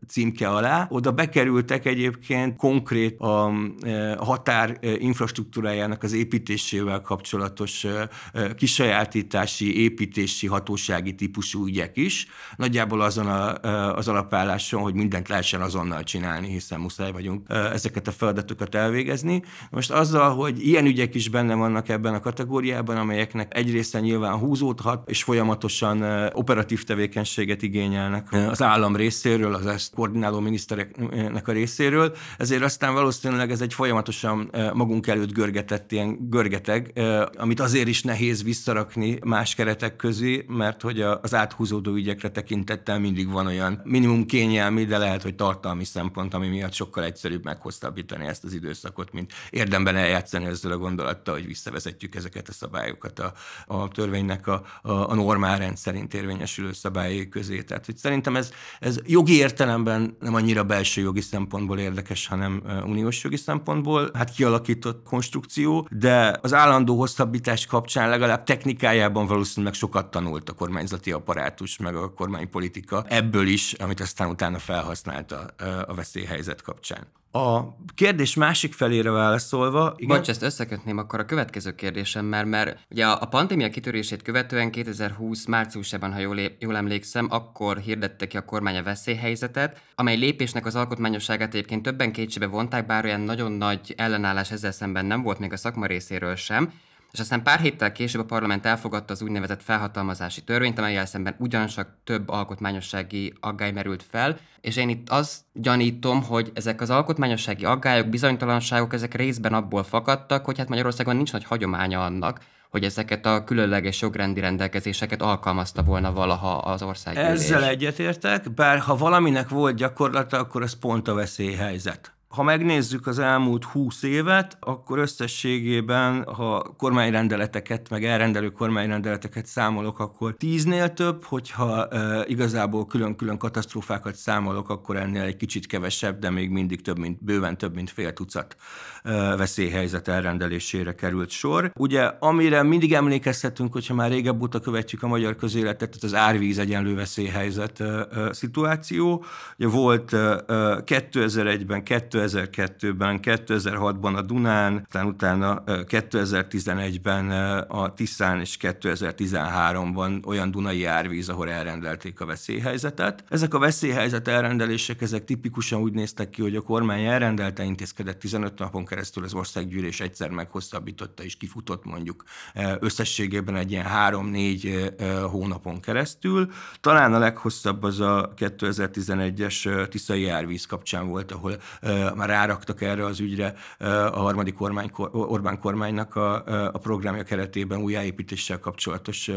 címke alá, oda bekerültek egyébként konkrét a határ infrastruktúrájának az építésével kapcsolatos kisajátítási, építési, hatósági típusú ügyek is. Nagyjából azon a, az alapálláson, hogy mindent lehessen azonnal csinálni, hiszen muszáj vagyunk ezeket a feladatokat elvégezni. Most azzal, hogy ilyen ügyek is benne vannak ebben a kategóriában, amelyeknek egy része nyilván húzódhat, és folyamatosan operatív tevékenységet igényelnek az állam részéről, az ezt koordináló minisztereknek a részéről, ezért aztán valószínűleg ez egy folyamatosan magunk előtt görgetett ilyen görgeteg, amit azért is nehéz visszarakni más keretek közé, mert hogy az áthúzódó ügyekre tekintettel mindig van olyan minimum kényelmi, de lehet, hogy tartalmi szempont, ami miatt sokkal egyszerűbb meghosszabbítani ezt az időszakot, mint érdemben eljátszani ezzel a gondolattal, hogy visszavezetjük ezeket a szabályokat a, a törvénynek a, a, a normál rend szerint érvényesülő szabályai közé. Tehát hogy szerintem ez, ez jogi értelemben nem annyira belső jogi szempontból érdekes, hanem uniós jogi szempontból hát kialakított konstrukció, de az állandó hosszabbítás kapcsán legalább technikájában valószínűleg sokat tanult a kormányzati apparátus, meg a kormánypolitika ebből is, amit aztán utána felhasználta a veszélyhelyzet kapcsán. A kérdés másik felére válaszolva... Igen? Bocs, ezt összekötném akkor a következő kérdésem, mert, mert ugye a pandémia kitörését követően 2020 márciusában, ha jól, jól emlékszem, akkor hirdette ki a kormány a veszélyhelyzetet, amely lépésnek az alkotmányosságát egyébként többen kétségbe vonták, bár olyan nagyon nagy ellenállás ezzel szemben nem volt még a szakma részéről sem, és aztán pár héttel később a parlament elfogadta az úgynevezett felhatalmazási törvényt, amelyel szemben ugyancsak több alkotmányossági aggály merült fel, és én itt azt gyanítom, hogy ezek az alkotmányossági aggályok, bizonytalanságok, ezek részben abból fakadtak, hogy hát Magyarországon nincs nagy hagyománya annak, hogy ezeket a különleges jogrendi rendelkezéseket alkalmazta volna valaha az ország. Ezzel egyetértek, bár ha valaminek volt gyakorlata, akkor ez pont a veszélyhelyzet. Ha megnézzük az elmúlt húsz évet, akkor összességében, ha kormányrendeleteket, meg elrendelő kormányrendeleteket számolok, akkor tíznél több, hogyha e, igazából külön-külön katasztrófákat számolok, akkor ennél egy kicsit kevesebb, de még mindig több, mint, bőven több, mint fél tucat e, veszélyhelyzet elrendelésére került sor. Ugye, amire mindig emlékezhetünk, hogyha már régebb óta követjük a magyar közéletet, az árvíz egyenlő veszélyhelyzet e, e, szituáció. Ugye volt e, 2001-ben, 2000 2002-ben, 2006-ban a Dunán, utána 2011-ben a Tiszán és 2013-ban olyan Dunai árvíz, ahol elrendelték a veszélyhelyzetet. Ezek a veszélyhelyzet elrendelések, ezek tipikusan úgy néztek ki, hogy a kormány elrendelte, intézkedett 15 napon keresztül az országgyűlés egyszer meghosszabbította és kifutott mondjuk összességében egy ilyen 3-4 hónapon keresztül. Talán a leghosszabb az a 2011-es Tiszai árvíz kapcsán volt, ahol már ráraktak erre az ügyre a harmadik kormány, Orbán kormánynak a, a programja keretében újjáépítéssel kapcsolatos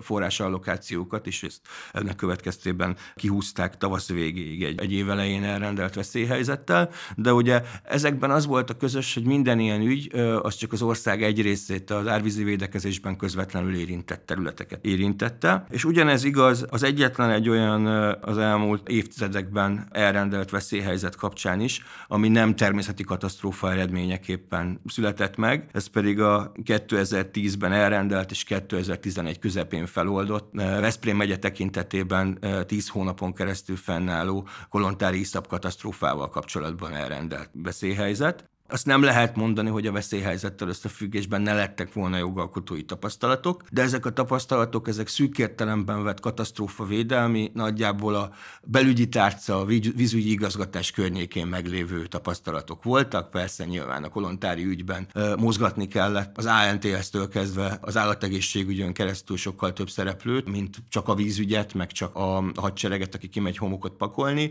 forrásallokációkat, és ezt ennek következtében kihúzták tavasz végéig egy, egy év elején elrendelt veszélyhelyzettel, de ugye ezekben az volt a közös, hogy minden ilyen ügy az csak az ország egy részét az árvízi védekezésben közvetlenül érintett területeket érintette, és ugyanez igaz az egyetlen egy olyan az elmúlt évtizedekben elrendelt veszélyhelyzet kapcsán is, ami nem természeti katasztrófa eredményeképpen született meg, ez pedig a 2010-ben elrendelt és 2011 közepén feloldott Veszprém megye tekintetében 10 hónapon keresztül fennálló kolontári iszap katasztrófával kapcsolatban elrendelt veszélyhelyzet. Azt nem lehet mondani, hogy a veszélyhelyzettel összefüggésben ne lettek volna jogalkotói tapasztalatok, de ezek a tapasztalatok, ezek szűk értelemben vett katasztrófa védelmi, nagyjából a belügyi tárca, a vízügyi igazgatás környékén meglévő tapasztalatok voltak. Persze nyilván a kolontári ügyben mozgatni kellett az ANTS-től kezdve az állategészségügyön keresztül sokkal több szereplőt, mint csak a vízügyet, meg csak a hadsereget, aki kimegy homokot pakolni,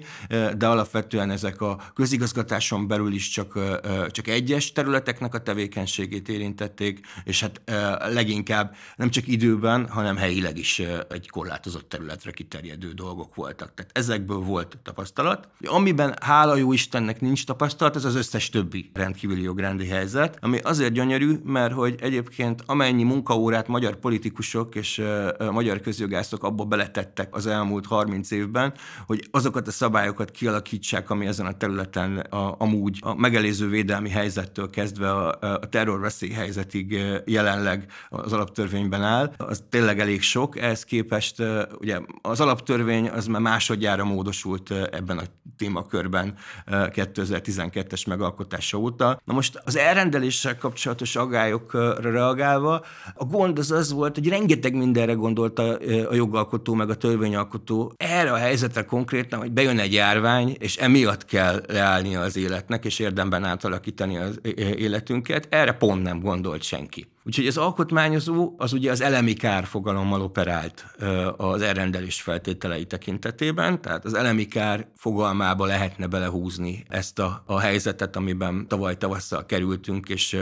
de alapvetően ezek a közigazgatáson belül is csak csak egyes területeknek a tevékenységét érintették, és hát leginkább nem csak időben, hanem helyileg is egy korlátozott területre kiterjedő dolgok voltak. Tehát ezekből volt tapasztalat. Amiben hála jó Istennek nincs tapasztalat, ez az összes többi rendkívüli jogrendi helyzet, ami azért gyönyörű, mert hogy egyébként amennyi munkaórát magyar politikusok és magyar közjogászok abba beletettek az elmúlt 30 évben, hogy azokat a szabályokat kialakítsák, ami ezen a területen a, amúgy a megelőző védelmi helyzettől kezdve a, a terrorveszély helyzetig jelenleg az alaptörvényben áll, az tényleg elég sok. Ehhez képest ugye az alaptörvény az már másodjára módosult ebben a témakörben 2012-es megalkotása óta. Na most az elrendeléssel kapcsolatos agályokra reagálva, a gond az az volt, hogy rengeteg mindenre gondolta a jogalkotó meg a törvényalkotó. Erre a helyzetre konkrétan, hogy bejön egy járvány, és emiatt kell leállnia az életnek, és érdemben átalakítani az életünket, erre pont nem gondolt senki. Úgyhogy az alkotmányozó az ugye az elemi kár fogalommal operált az elrendelés feltételei tekintetében, tehát az elemi kár fogalmába lehetne belehúzni ezt a, a helyzetet, amiben tavaly tavasszal kerültünk, és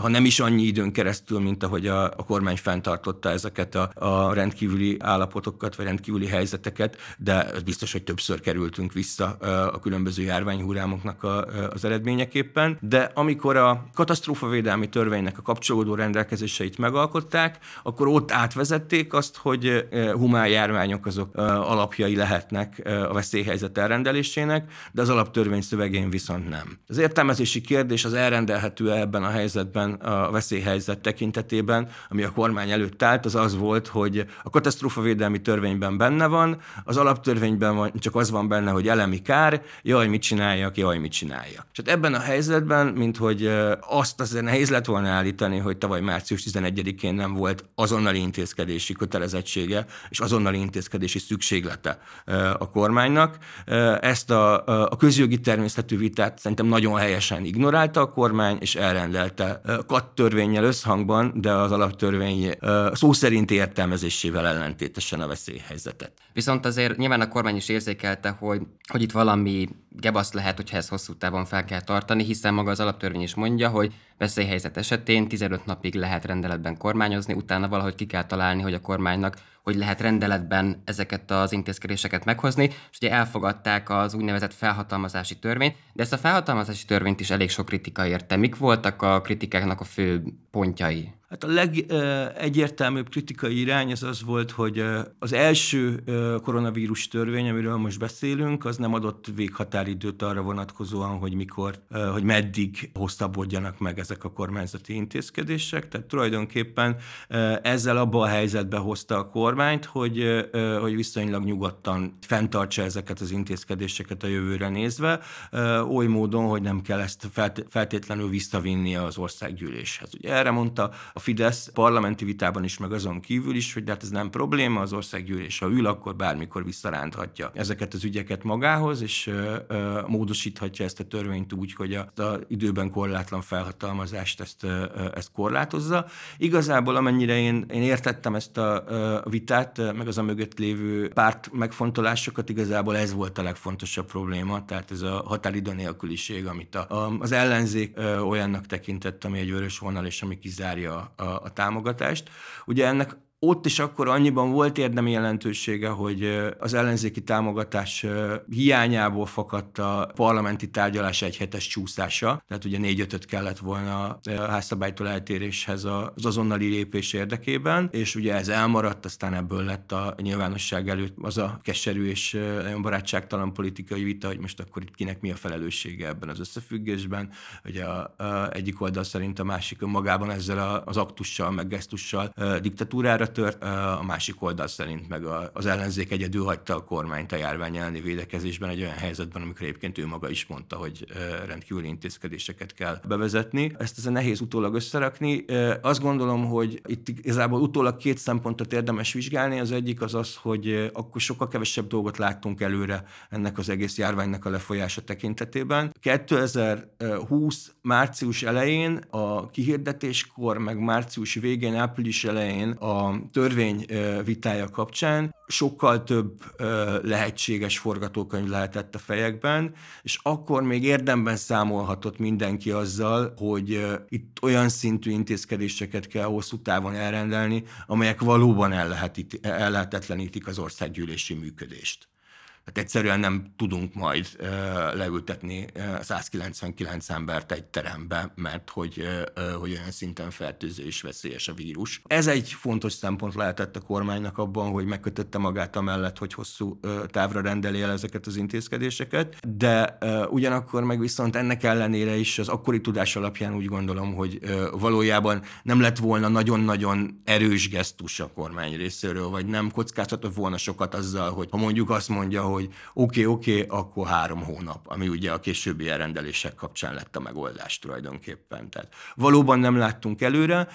ha nem is annyi időn keresztül, mint ahogy a, a kormány fenntartotta ezeket a, a rendkívüli állapotokat, vagy rendkívüli helyzeteket, de biztos, hogy többször kerültünk vissza a különböző járványhúrámoknak a, az eredményeképpen. De amikor a katasztrófavédelmi törvénynek a kapcsolódó rend rendelkezéseit megalkották, akkor ott átvezették azt, hogy eh, humán járványok azok eh, alapjai lehetnek eh, a veszélyhelyzet elrendelésének, de az alaptörvény szövegén viszont nem. Az értelmezési kérdés az elrendelhető ebben a helyzetben a veszélyhelyzet tekintetében, ami a kormány előtt állt, az az volt, hogy a katasztrófavédelmi törvényben benne van, az alaptörvényben van, csak az van benne, hogy elemi kár, jaj, mit csináljak, jaj, mit csináljak. És hát ebben a helyzetben, mint hogy azt azért nehéz lett volna állítani, hogy tavaly március 11-én nem volt azonnali intézkedési kötelezettsége és azonnali intézkedési szükséglete a kormánynak. Ezt a, a közjogi természetű vitát szerintem nagyon helyesen ignorálta a kormány, és elrendelte kat törvényel összhangban, de az alaptörvény szó szerint értelmezésével ellentétesen a veszélyhelyzetet. Viszont azért nyilván a kormány is érzékelte, hogy, hogy itt valami gebasz lehet, hogyha ezt hosszú távon fel kell tartani, hiszen maga az alaptörvény is mondja, hogy veszélyhelyzet esetén 15 napig lehet rendeletben kormányozni, utána valahogy ki kell találni, hogy a kormánynak hogy lehet rendeletben ezeket az intézkedéseket meghozni, és ugye elfogadták az úgynevezett felhatalmazási törvényt, de ezt a felhatalmazási törvényt is elég sok kritika érte. Mik voltak a kritikáknak a fő pontjai? Hát a legegyértelműbb kritikai irány az az volt, hogy az első koronavírus törvény, amiről most beszélünk, az nem adott véghatáridőt arra vonatkozóan, hogy mikor, hogy meddig hosszabbodjanak meg ezek a kormányzati intézkedések. Tehát tulajdonképpen ezzel abba a helyzetbe hozta a kormányt, hogy, hogy viszonylag nyugodtan fenntartsa ezeket az intézkedéseket a jövőre nézve, oly módon, hogy nem kell ezt feltétlenül visszavinnie az országgyűléshez. Ugye erre mondta a Fidesz parlamenti vitában is, meg azon kívül is, hogy de hát ez nem probléma, az országgyűlés, ha ül, akkor bármikor visszaránthatja ezeket az ügyeket magához, és módosíthatja ezt a törvényt úgy, hogy a, a időben korlátlan felhatalmazást ezt, ezt korlátozza. Igazából amennyire én, én értettem ezt a, a vitát, meg az a mögött lévő párt megfontolásokat, igazából ez volt a legfontosabb probléma, tehát ez a határidő nélküliség, amit a, a, az ellenzék olyannak tekintett, ami egy vörös vonal, és ami kizárja a, a támogatást. Ugye ennek ott is akkor annyiban volt érdemi jelentősége, hogy az ellenzéki támogatás hiányából fakadt a parlamenti tárgyalás egy hetes csúszása, tehát ugye négy ötöt kellett volna a házszabálytól eltéréshez az azonnali lépés érdekében, és ugye ez elmaradt, aztán ebből lett a nyilvánosság előtt az a keserű és nagyon barátságtalan politikai vita, hogy most akkor itt kinek mi a felelőssége ebben az összefüggésben. Ugye a, a egyik oldal szerint a másik önmagában ezzel az aktussal, meg gesztussal diktatúrára tört, a másik oldal szerint meg az ellenzék egyedül hagyta a kormányt a járvány elleni védekezésben egy olyan helyzetben, amikor egyébként ő maga is mondta, hogy rendkívüli intézkedéseket kell bevezetni. Ezt ezen nehéz utólag összerakni. Azt gondolom, hogy itt igazából utólag két szempontot érdemes vizsgálni. Az egyik az az, hogy akkor sokkal kevesebb dolgot láttunk előre ennek az egész járványnak a lefolyása tekintetében. 2020 március elején a kihirdetéskor, meg március végén, április elején a törvény vitája kapcsán sokkal több lehetséges forgatókönyv lehetett a fejekben, és akkor még érdemben számolhatott mindenki azzal, hogy itt olyan szintű intézkedéseket kell hosszú távon elrendelni, amelyek valóban el, lehet, el lehetetlenítik az országgyűlési működést. Tehát egyszerűen nem tudunk majd leültetni uh, 199 embert egy terembe, mert hogy, hogy olyan szinten fertőző és veszélyes a vírus. Ez egy fontos szempont lehetett a kormánynak abban, hogy megkötötte magát amellett, hogy hosszú távra rendeli el ezeket az intézkedéseket, de ugyanakkor meg viszont ennek ellenére is az akkori tudás alapján úgy gondolom, hogy valójában nem lett volna nagyon-nagyon erős gesztus a kormány részéről, vagy nem kockáztatott volna sokat azzal, hogy ha mondjuk azt mondja, hogy hogy oké, okay, oké, okay, akkor három hónap, ami ugye a későbbi elrendelések kapcsán lett a megoldás tulajdonképpen. Tehát valóban nem láttunk előre,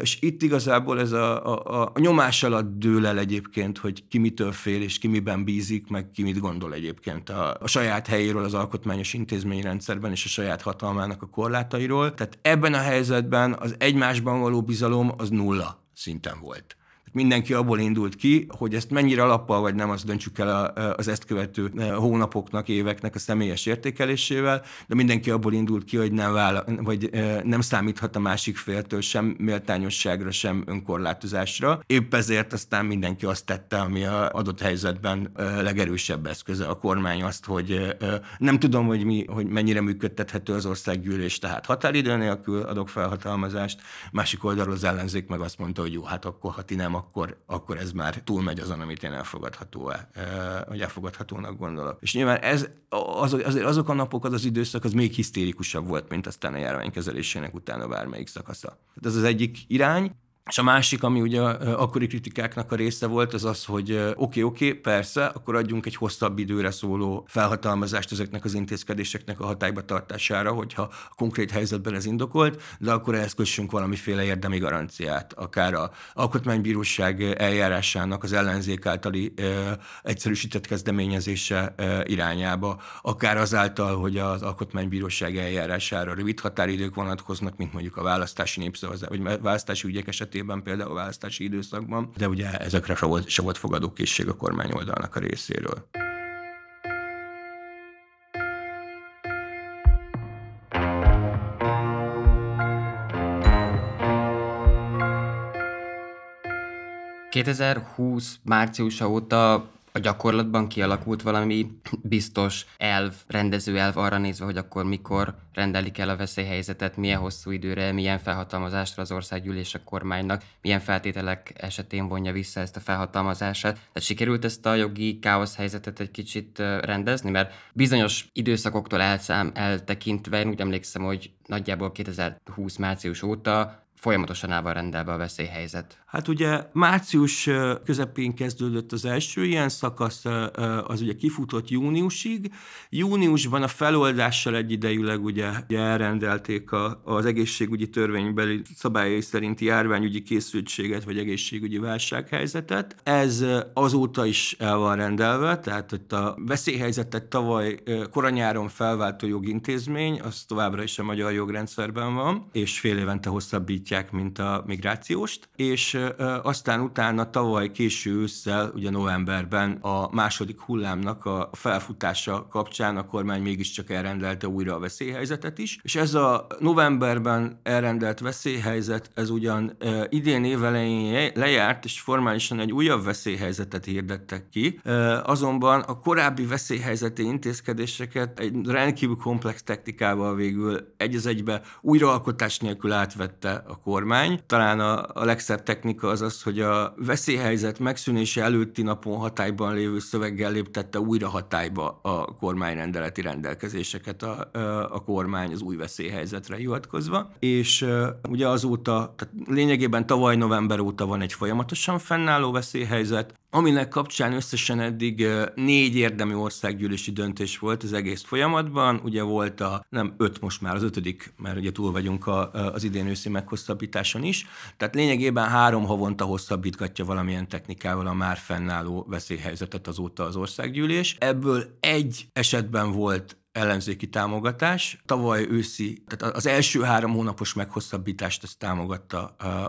és itt igazából ez a, a, a nyomás alatt dől el egyébként, hogy ki mitől fél, és ki miben bízik, meg ki mit gondol egyébként a, a saját helyéről az alkotmányos intézményrendszerben és a saját hatalmának a korlátairól. Tehát ebben a helyzetben az egymásban való bizalom az nulla szinten volt mindenki abból indult ki, hogy ezt mennyire alappal vagy nem, azt döntsük el az ezt követő hónapoknak, éveknek a személyes értékelésével, de mindenki abból indult ki, hogy nem, vála, vagy nem számíthat a másik féltől sem méltányosságra, sem önkorlátozásra. Épp ezért aztán mindenki azt tette, ami a adott helyzetben legerősebb eszköze. A kormány azt, hogy nem tudom, hogy, mi, hogy mennyire működtethető az országgyűlés, tehát határidő nélkül adok felhatalmazást, másik oldalról az ellenzék meg azt mondta, hogy jó, hát akkor ha ti nem, akkor, akkor ez már túlmegy azon, amit én elfogadható vagy elfogadhatónak gondolok. És nyilván ez, az, azért azok a napok, az az időszak, az még hisztérikusabb volt, mint aztán a járványkezelésének utána bármelyik szakasza. Tehát ez az egyik irány. És a másik, ami ugye akkori kritikáknak a része volt, az az, hogy oké, okay, oké, okay, persze, akkor adjunk egy hosszabb időre szóló felhatalmazást ezeknek az intézkedéseknek a hatályba tartására, hogyha a konkrét helyzetben ez indokolt, de akkor ehhez kössünk valamiféle érdemi garanciát, akár a alkotmánybíróság eljárásának az ellenzék általi e, egyszerűsített kezdeményezése e, irányába, akár azáltal, hogy az alkotmánybíróság eljárására rövid határidők vonatkoznak, mint mondjuk a választási népszavazás, vagy választási ügyek esetében, esetében, például a választási időszakban, de ugye ezekre se volt, se volt fogadókészség a kormány oldalnak a részéről. ...2020 márciusa óta a gyakorlatban kialakult valami biztos elv, rendező elv arra nézve, hogy akkor mikor rendelik el a veszélyhelyzetet, milyen hosszú időre, milyen felhatalmazásra az országgyűlés a kormánynak, milyen feltételek esetén vonja vissza ezt a felhatalmazását. Tehát sikerült ezt a jogi káosz helyzetet egy kicsit rendezni, mert bizonyos időszakoktól elszám, eltekintve én úgy emlékszem, hogy nagyjából 2020 március óta folyamatosan áll rendelve a veszélyhelyzet. Hát ugye március közepén kezdődött az első ilyen szakasz, az ugye kifutott júniusig. Júniusban a feloldással egyidejűleg ugye, ugye elrendelték a, az egészségügyi törvénybeli szabályai szerinti járványügyi készültséget vagy egészségügyi válsághelyzetet. Ez azóta is el van rendelve, tehát hogy a veszélyhelyzetet tavaly koranyáron felváltó jogintézmény, az továbbra is a magyar jogrendszerben van, és fél évente hosszabbítják, mint a migrációst, és aztán utána tavaly késő ősszel, ugye novemberben a második hullámnak a felfutása kapcsán a kormány mégiscsak elrendelte újra a veszélyhelyzetet is, és ez a novemberben elrendelt veszélyhelyzet, ez ugyan idén évelején lejárt, és formálisan egy újabb veszélyhelyzetet hirdettek ki, azonban a korábbi veszélyhelyzeti intézkedéseket egy rendkívül komplex technikával végül egy az egybe újraalkotás nélkül átvette a kormány. Talán a, a legszebb technika az az, hogy a veszélyhelyzet megszűnése előtti napon hatályban lévő szöveggel léptette újra hatályba a kormányrendeleti rendelkezéseket a, a kormány az új veszélyhelyzetre hivatkozva, és ugye azóta, tehát lényegében tavaly november óta van egy folyamatosan fennálló veszélyhelyzet, aminek kapcsán összesen eddig négy érdemi országgyűlési döntés volt az egész folyamatban. Ugye volt a, nem öt most már, az ötödik, mert ugye túl vagyunk a, az idén őszi meghosszabbításon is. Tehát lényegében három havonta hosszabbítgatja valamilyen technikával a már fennálló veszélyhelyzetet azóta az országgyűlés. Ebből egy esetben volt ellenzéki támogatás. Tavaly őszi, tehát az első három hónapos meghosszabbítást ezt támogatta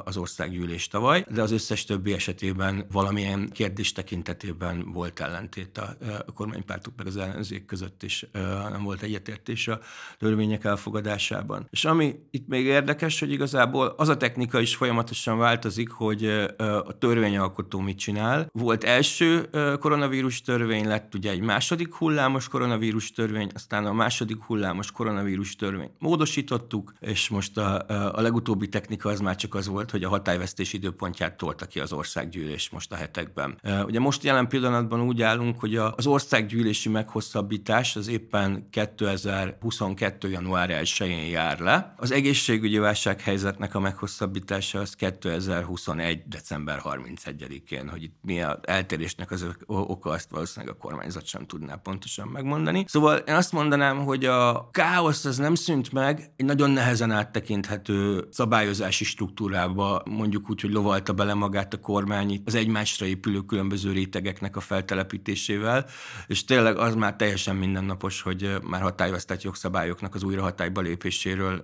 az országgyűlés tavaly, de az összes többi esetében valamilyen kérdés tekintetében volt ellentét a, kormánypártok meg az ellenzék között is, nem volt egyetértés a törvények elfogadásában. És ami itt még érdekes, hogy igazából az a technika is folyamatosan változik, hogy a törvényalkotó mit csinál. Volt első koronavírus törvény, lett ugye egy második hullámos koronavírus törvény, aztán a második hullámos koronavírus törvény módosítottuk, és most a, a legutóbbi technika az már csak az volt, hogy a hatályvesztés időpontját tolta ki az országgyűlés most a hetekben. Ugye most jelen pillanatban úgy állunk, hogy az országgyűlési meghosszabbítás az éppen 2022. január 1-én jár le. Az egészségügyi válsághelyzetnek a meghosszabbítása az 2021. december 31-én, hogy itt mi a eltérésnek az oka, azt valószínűleg a kormányzat sem tudná pontosan megmondani. Szóval én azt mondanám, hogy a káosz az nem szűnt meg, egy nagyon nehezen áttekinthető szabályozási struktúrába, mondjuk úgy, hogy lovalta bele magát a kormány az egymásra épülő különböző rétegeknek a feltelepítésével, és tényleg az már teljesen mindennapos, hogy már hatályoztat jogszabályoknak az újra hatályba lépéséről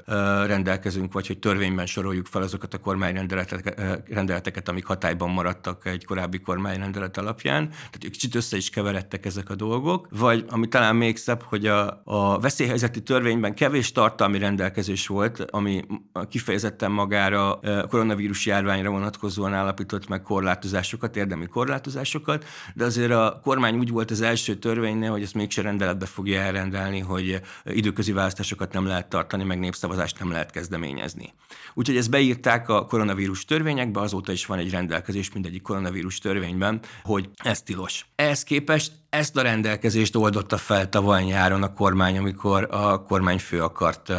rendelkezünk, vagy hogy törvényben soroljuk fel azokat a kormányrendeleteket, amik hatályban maradtak egy korábbi kormányrendelet alapján. Tehát kicsit össze is keveredtek ezek a dolgok, vagy ami talán még szebb, hogy a, a veszélyhelyzeti törvényben kevés tartalmi rendelkezés volt, ami kifejezetten magára a koronavírus járványra vonatkozóan állapított meg korlátozásokat, érdemi korlátozásokat, de azért a kormány úgy volt az első törvénynél, hogy ezt mégse rendeletbe fogja elrendelni, hogy időközi választásokat nem lehet tartani, meg népszavazást nem lehet kezdeményezni. Úgyhogy ezt beírták a koronavírus törvényekbe, azóta is van egy rendelkezés mindegyik koronavírus törvényben, hogy ez tilos. Ehhez képest ezt a rendelkezést oldotta fel tavaly nyáron a kormány, amikor a kormányfő akart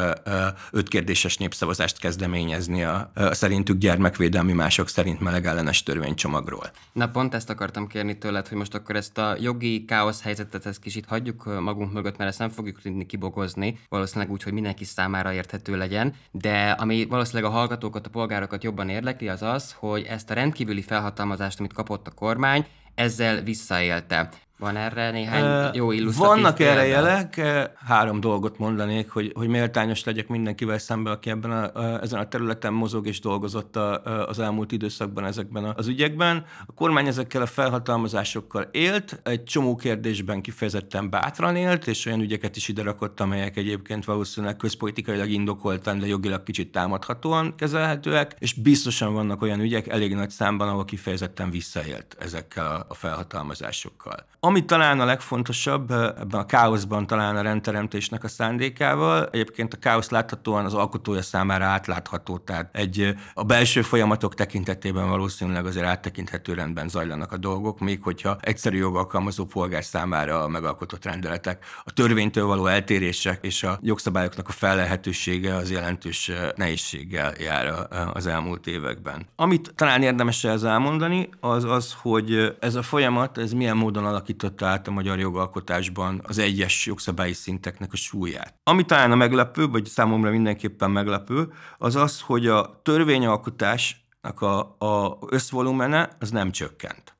öt kérdéses népszavazást kezdeményezni a, a szerintük gyermekvédelmi, mások szerint melegellenes törvénycsomagról. Na pont ezt akartam kérni tőled, hogy most akkor ezt a jogi káosz helyzetet ezt kicsit hagyjuk magunk mögött, mert ezt nem fogjuk tudni kibogozni, valószínűleg úgy, hogy mindenki számára érthető legyen, de ami valószínűleg a hallgatókat, a polgárokat jobban érdekli, az az, hogy ezt a rendkívüli felhatalmazást, amit kapott a kormány, ezzel visszaélte. Van erre néhány uh, jó illusztratív Vannak példa? erre jelek, három dolgot mondanék, hogy, hogy méltányos legyek mindenkivel szemben, aki ebben a, a, ezen a területen mozog és dolgozott a, a, az elmúlt időszakban ezekben az ügyekben. A kormány ezekkel a felhatalmazásokkal élt, egy csomó kérdésben kifejezetten bátran élt, és olyan ügyeket is ide rakott, amelyek egyébként valószínűleg közpolitikailag indokoltan, de jogilag kicsit támadhatóan kezelhetőek, és biztosan vannak olyan ügyek elég nagy számban, ahol kifejezetten visszaélt ezekkel a, felhatalmazásokkal. Ami talán a legfontosabb ebben a káoszban talán a rendteremtésnek a szándékával, egyébként a káosz láthatóan az alkotója számára átlátható, tehát egy a belső folyamatok tekintetében valószínűleg azért áttekinthető rendben zajlanak a dolgok, még hogyha egyszerű jogalkalmazó polgár számára a megalkotott rendeletek, a törvénytől való eltérések és a jogszabályoknak a felelhetősége az jelentős nehézséggel jár az elmúlt években. Amit talán érdemes ez elmondani, az az, hogy ez a folyamat, ez milyen módon alakít alakította át a magyar jogalkotásban az egyes jogszabályi szinteknek a súlyát. Ami talán a meglepő, vagy számomra mindenképpen meglepő, az az, hogy a törvényalkotásnak a, a összvolumene az nem csökkent.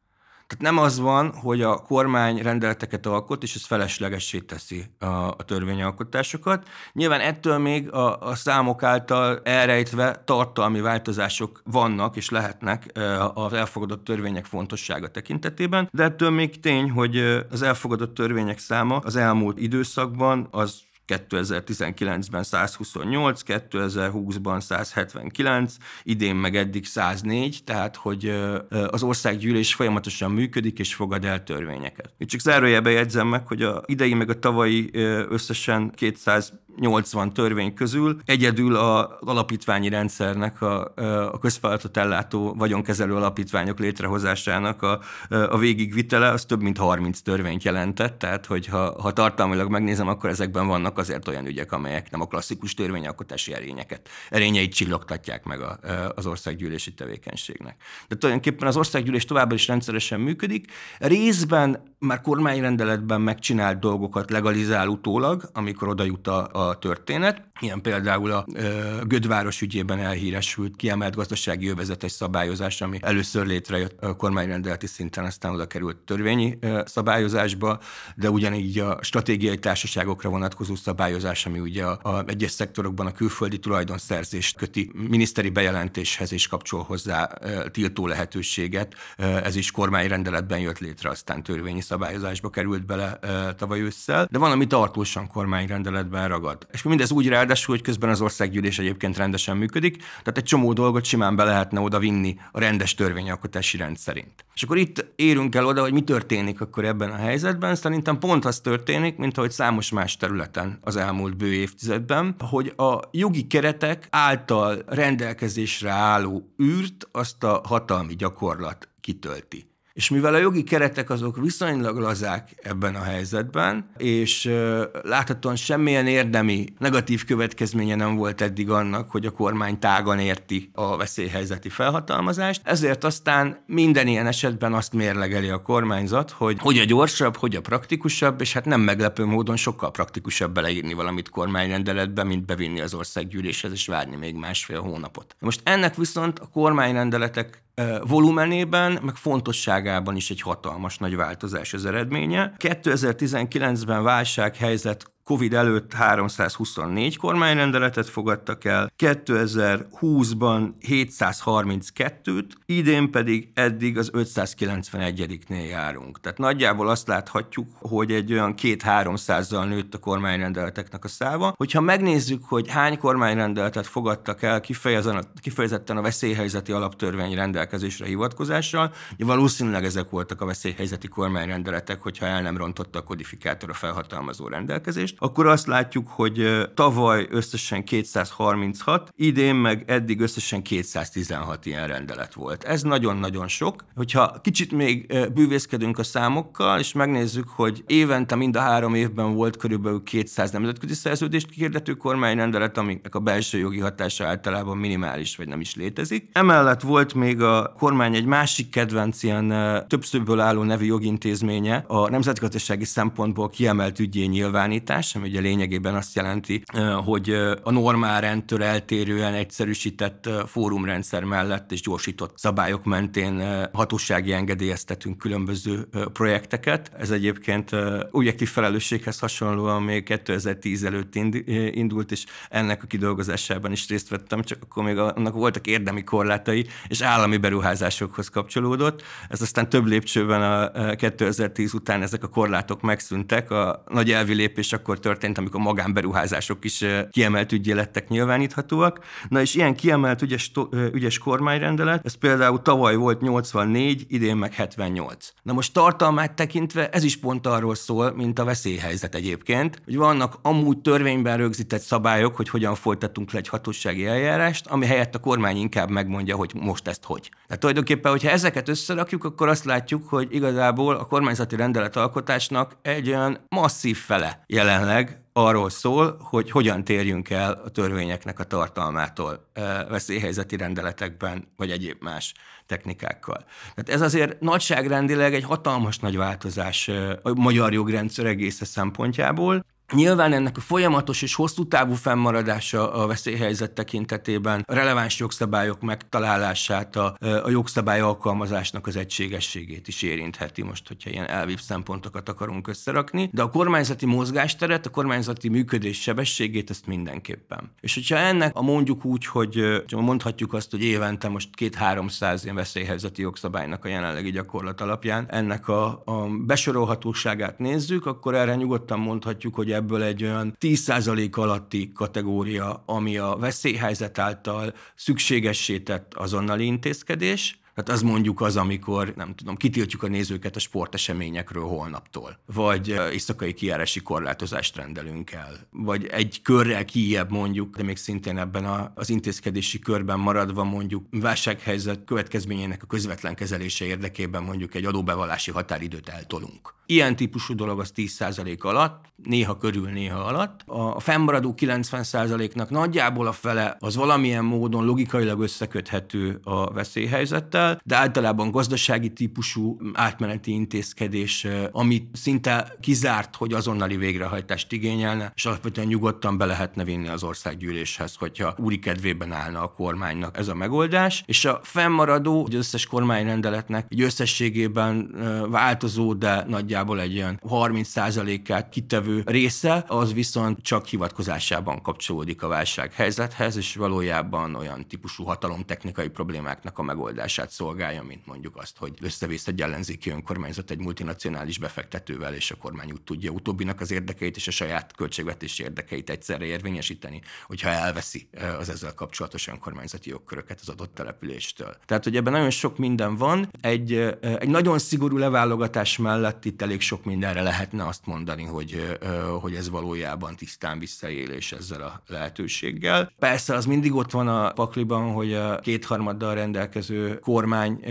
Tehát nem az van, hogy a kormány rendeleteket alkot, és ez feleslegessé teszi a, a törvényalkotásokat. Nyilván ettől még a, a számok által elrejtve tartalmi változások vannak és lehetnek az elfogadott törvények fontossága tekintetében, de ettől még tény, hogy az elfogadott törvények száma az elmúlt időszakban az 2019-ben 128, 2020-ban 179, idén meg eddig 104, tehát hogy az országgyűlés folyamatosan működik és fogad el törvényeket. Itt csak zárójelbe jegyzem meg, hogy a idei meg a tavalyi összesen 200 80 törvény közül egyedül a alapítványi rendszernek, a, a közfeladatot ellátó vagyonkezelő alapítványok létrehozásának a, a végigvitele, az több mint 30 törvényt jelentett, tehát hogy ha, ha tartalmilag megnézem, akkor ezekben vannak azért olyan ügyek, amelyek nem a klasszikus törvényalkotási erényeket, erényeit csillogtatják meg a, az országgyűlési tevékenységnek. De tulajdonképpen az országgyűlés továbbra is rendszeresen működik, részben már kormányrendeletben megcsinált dolgokat legalizál utólag, amikor oda jut a, a történet. Ilyen például a ö, Gödváros ügyében elhíresült kiemelt gazdasági övezetes szabályozás, ami először létrejött a kormányrendeleti szinten, aztán oda került törvényi ö, szabályozásba, de ugyanígy a stratégiai társaságokra vonatkozó szabályozás, ami ugye a, a egyes szektorokban a külföldi tulajdonszerzést köti miniszteri bejelentéshez és kapcsol hozzá ö, tiltó lehetőséget. Ö, ez is kormányrendeletben jött létre, aztán törvényi szabályozásba került bele ö, tavaly ősszel, de van, ami tartósan kormányrendeletben ragad. És mindez úgy ráadásul, hogy közben az országgyűlés egyébként rendesen működik, tehát egy csomó dolgot simán be lehetne oda vinni a rendes törvényalkotási rend szerint. És akkor itt érünk el oda, hogy mi történik akkor ebben a helyzetben. Szerintem pont az történik, mint ahogy számos más területen az elmúlt bő évtizedben, hogy a jogi keretek által rendelkezésre álló űrt azt a hatalmi gyakorlat kitölti. És mivel a jogi keretek azok viszonylag lazák ebben a helyzetben, és láthatóan semmilyen érdemi negatív következménye nem volt eddig annak, hogy a kormány tágan érti a veszélyhelyzeti felhatalmazást, ezért aztán minden ilyen esetben azt mérlegeli a kormányzat, hogy hogy a gyorsabb, hogy a praktikusabb, és hát nem meglepő módon sokkal praktikusabb beleírni valamit kormányrendeletbe, mint bevinni az országgyűléshez és várni még másfél hónapot. Most ennek viszont a kormányrendeletek volumenében, meg fontosságában is egy hatalmas nagy változás az eredménye. 2019-ben válsághelyzet Covid előtt 324 kormányrendeletet fogadtak el, 2020-ban 732-t, idén pedig eddig az 591-nél járunk. Tehát nagyjából azt láthatjuk, hogy egy olyan 2-300-zal nőtt a kormányrendeleteknek a száva. Hogyha megnézzük, hogy hány kormányrendeletet fogadtak el kifejezetten a veszélyhelyzeti alaptörvény rendelkezésre hivatkozással, valószínűleg ezek voltak a veszélyhelyzeti kormányrendeletek, hogyha el nem rontotta a kodifikátor a felhatalmazó rendelkezést akkor azt látjuk, hogy tavaly összesen 236, idén meg eddig összesen 216 ilyen rendelet volt. Ez nagyon-nagyon sok. Hogyha kicsit még bűvészkedünk a számokkal, és megnézzük, hogy évente mind a három évben volt körülbelül 200 nemzetközi szerződést kihirdető kormányrendelet, amiknek a belső jogi hatása általában minimális, vagy nem is létezik. Emellett volt még a kormány egy másik kedvenc ilyen többszöbből álló nevű jogintézménye, a nemzetgazdasági szempontból kiemelt ügyé nyilvánítás, megoldás, ami ugye lényegében azt jelenti, hogy a normál rendtől eltérően egyszerűsített fórumrendszer mellett és gyorsított szabályok mentén hatósági engedélyeztetünk különböző projekteket. Ez egyébként objektív felelősséghez hasonlóan még 2010 előtt indult, és ennek a kidolgozásában is részt vettem, csak akkor még annak voltak érdemi korlátai, és állami beruházásokhoz kapcsolódott. Ez aztán több lépcsőben a 2010 után ezek a korlátok megszűntek. A nagy elvi lépés akkor akkor történt, amikor magánberuházások is kiemelt ügyé lettek nyilváníthatóak. Na és ilyen kiemelt ügyes, ügyes kormányrendelet, ez például tavaly volt 84, idén meg 78. Na most tartalmát tekintve ez is pont arról szól, mint a veszélyhelyzet egyébként, hogy vannak amúgy törvényben rögzített szabályok, hogy hogyan folytatunk le egy hatósági eljárást, ami helyett a kormány inkább megmondja, hogy most ezt hogy. Tehát tulajdonképpen, hogyha ezeket összerakjuk, akkor azt látjuk, hogy igazából a kormányzati rendeletalkotásnak egy olyan masszív fele jelen jelenleg arról szól, hogy hogyan térjünk el a törvényeknek a tartalmától veszélyhelyzeti rendeletekben, vagy egyéb más technikákkal. Tehát ez azért nagyságrendileg egy hatalmas nagy változás a magyar jogrendszer egész szempontjából. Nyilván ennek a folyamatos és hosszú távú fennmaradása a veszélyhelyzet tekintetében a releváns jogszabályok megtalálását, a, a jogszabály alkalmazásnak az egységességét is érintheti most, hogyha ilyen elvibb szempontokat akarunk összerakni, de a kormányzati mozgásteret, a kormányzati működés sebességét ezt mindenképpen. És hogyha ennek a mondjuk úgy, hogy mondhatjuk azt, hogy évente most két-háromszáz ilyen veszélyhelyzeti jogszabálynak a jelenlegi gyakorlat alapján ennek a, a besorolhatóságát nézzük, akkor erre nyugodtan mondhatjuk, hogy ebből egy olyan 10% alatti kategória, ami a veszélyhelyzet által szükségessé tett azonnali intézkedés, tehát az mondjuk az, amikor, nem tudom, kitiltjuk a nézőket a sporteseményekről holnaptól, vagy éjszakai kiárási korlátozást rendelünk el, vagy egy körrel kijebb mondjuk, de még szintén ebben a, az intézkedési körben maradva mondjuk válsághelyzet következményének a közvetlen kezelése érdekében mondjuk egy adóbevallási határidőt eltolunk. Ilyen típusú dolog az 10% alatt, néha körül, néha alatt. A fennmaradó 90%-nak nagyjából a fele az valamilyen módon logikailag összeköthető a veszélyhelyzettel, kell, de általában gazdasági típusú átmeneti intézkedés, amit szinte kizárt, hogy azonnali végrehajtást igényelne, és alapvetően nyugodtan be lehetne vinni az országgyűléshez, hogyha úri kedvében állna a kormánynak ez a megoldás, és a fennmaradó, hogy összes kormányrendeletnek egy összességében változó, de nagyjából egy ilyen 30%-át kitevő része, az viszont csak hivatkozásában kapcsolódik a válsághelyzethez, és valójában olyan típusú hatalomtechnikai problémáknak a megoldását szolgálja, mint mondjuk azt, hogy összevész egy ellenzéki önkormányzat egy multinacionális befektetővel, és a kormány úgy tudja utóbbinak az érdekeit és a saját költségvetési érdekeit egyszerre érvényesíteni, hogyha elveszi az ezzel kapcsolatos önkormányzati jogköröket az adott településtől. Tehát, hogy ebben nagyon sok minden van. Egy, egy nagyon szigorú leválogatás mellett itt elég sok mindenre lehetne azt mondani, hogy, hogy ez valójában tisztán visszaélés ezzel a lehetőséggel. Persze az mindig ott van a pakliban, hogy a kétharmaddal rendelkező kormány,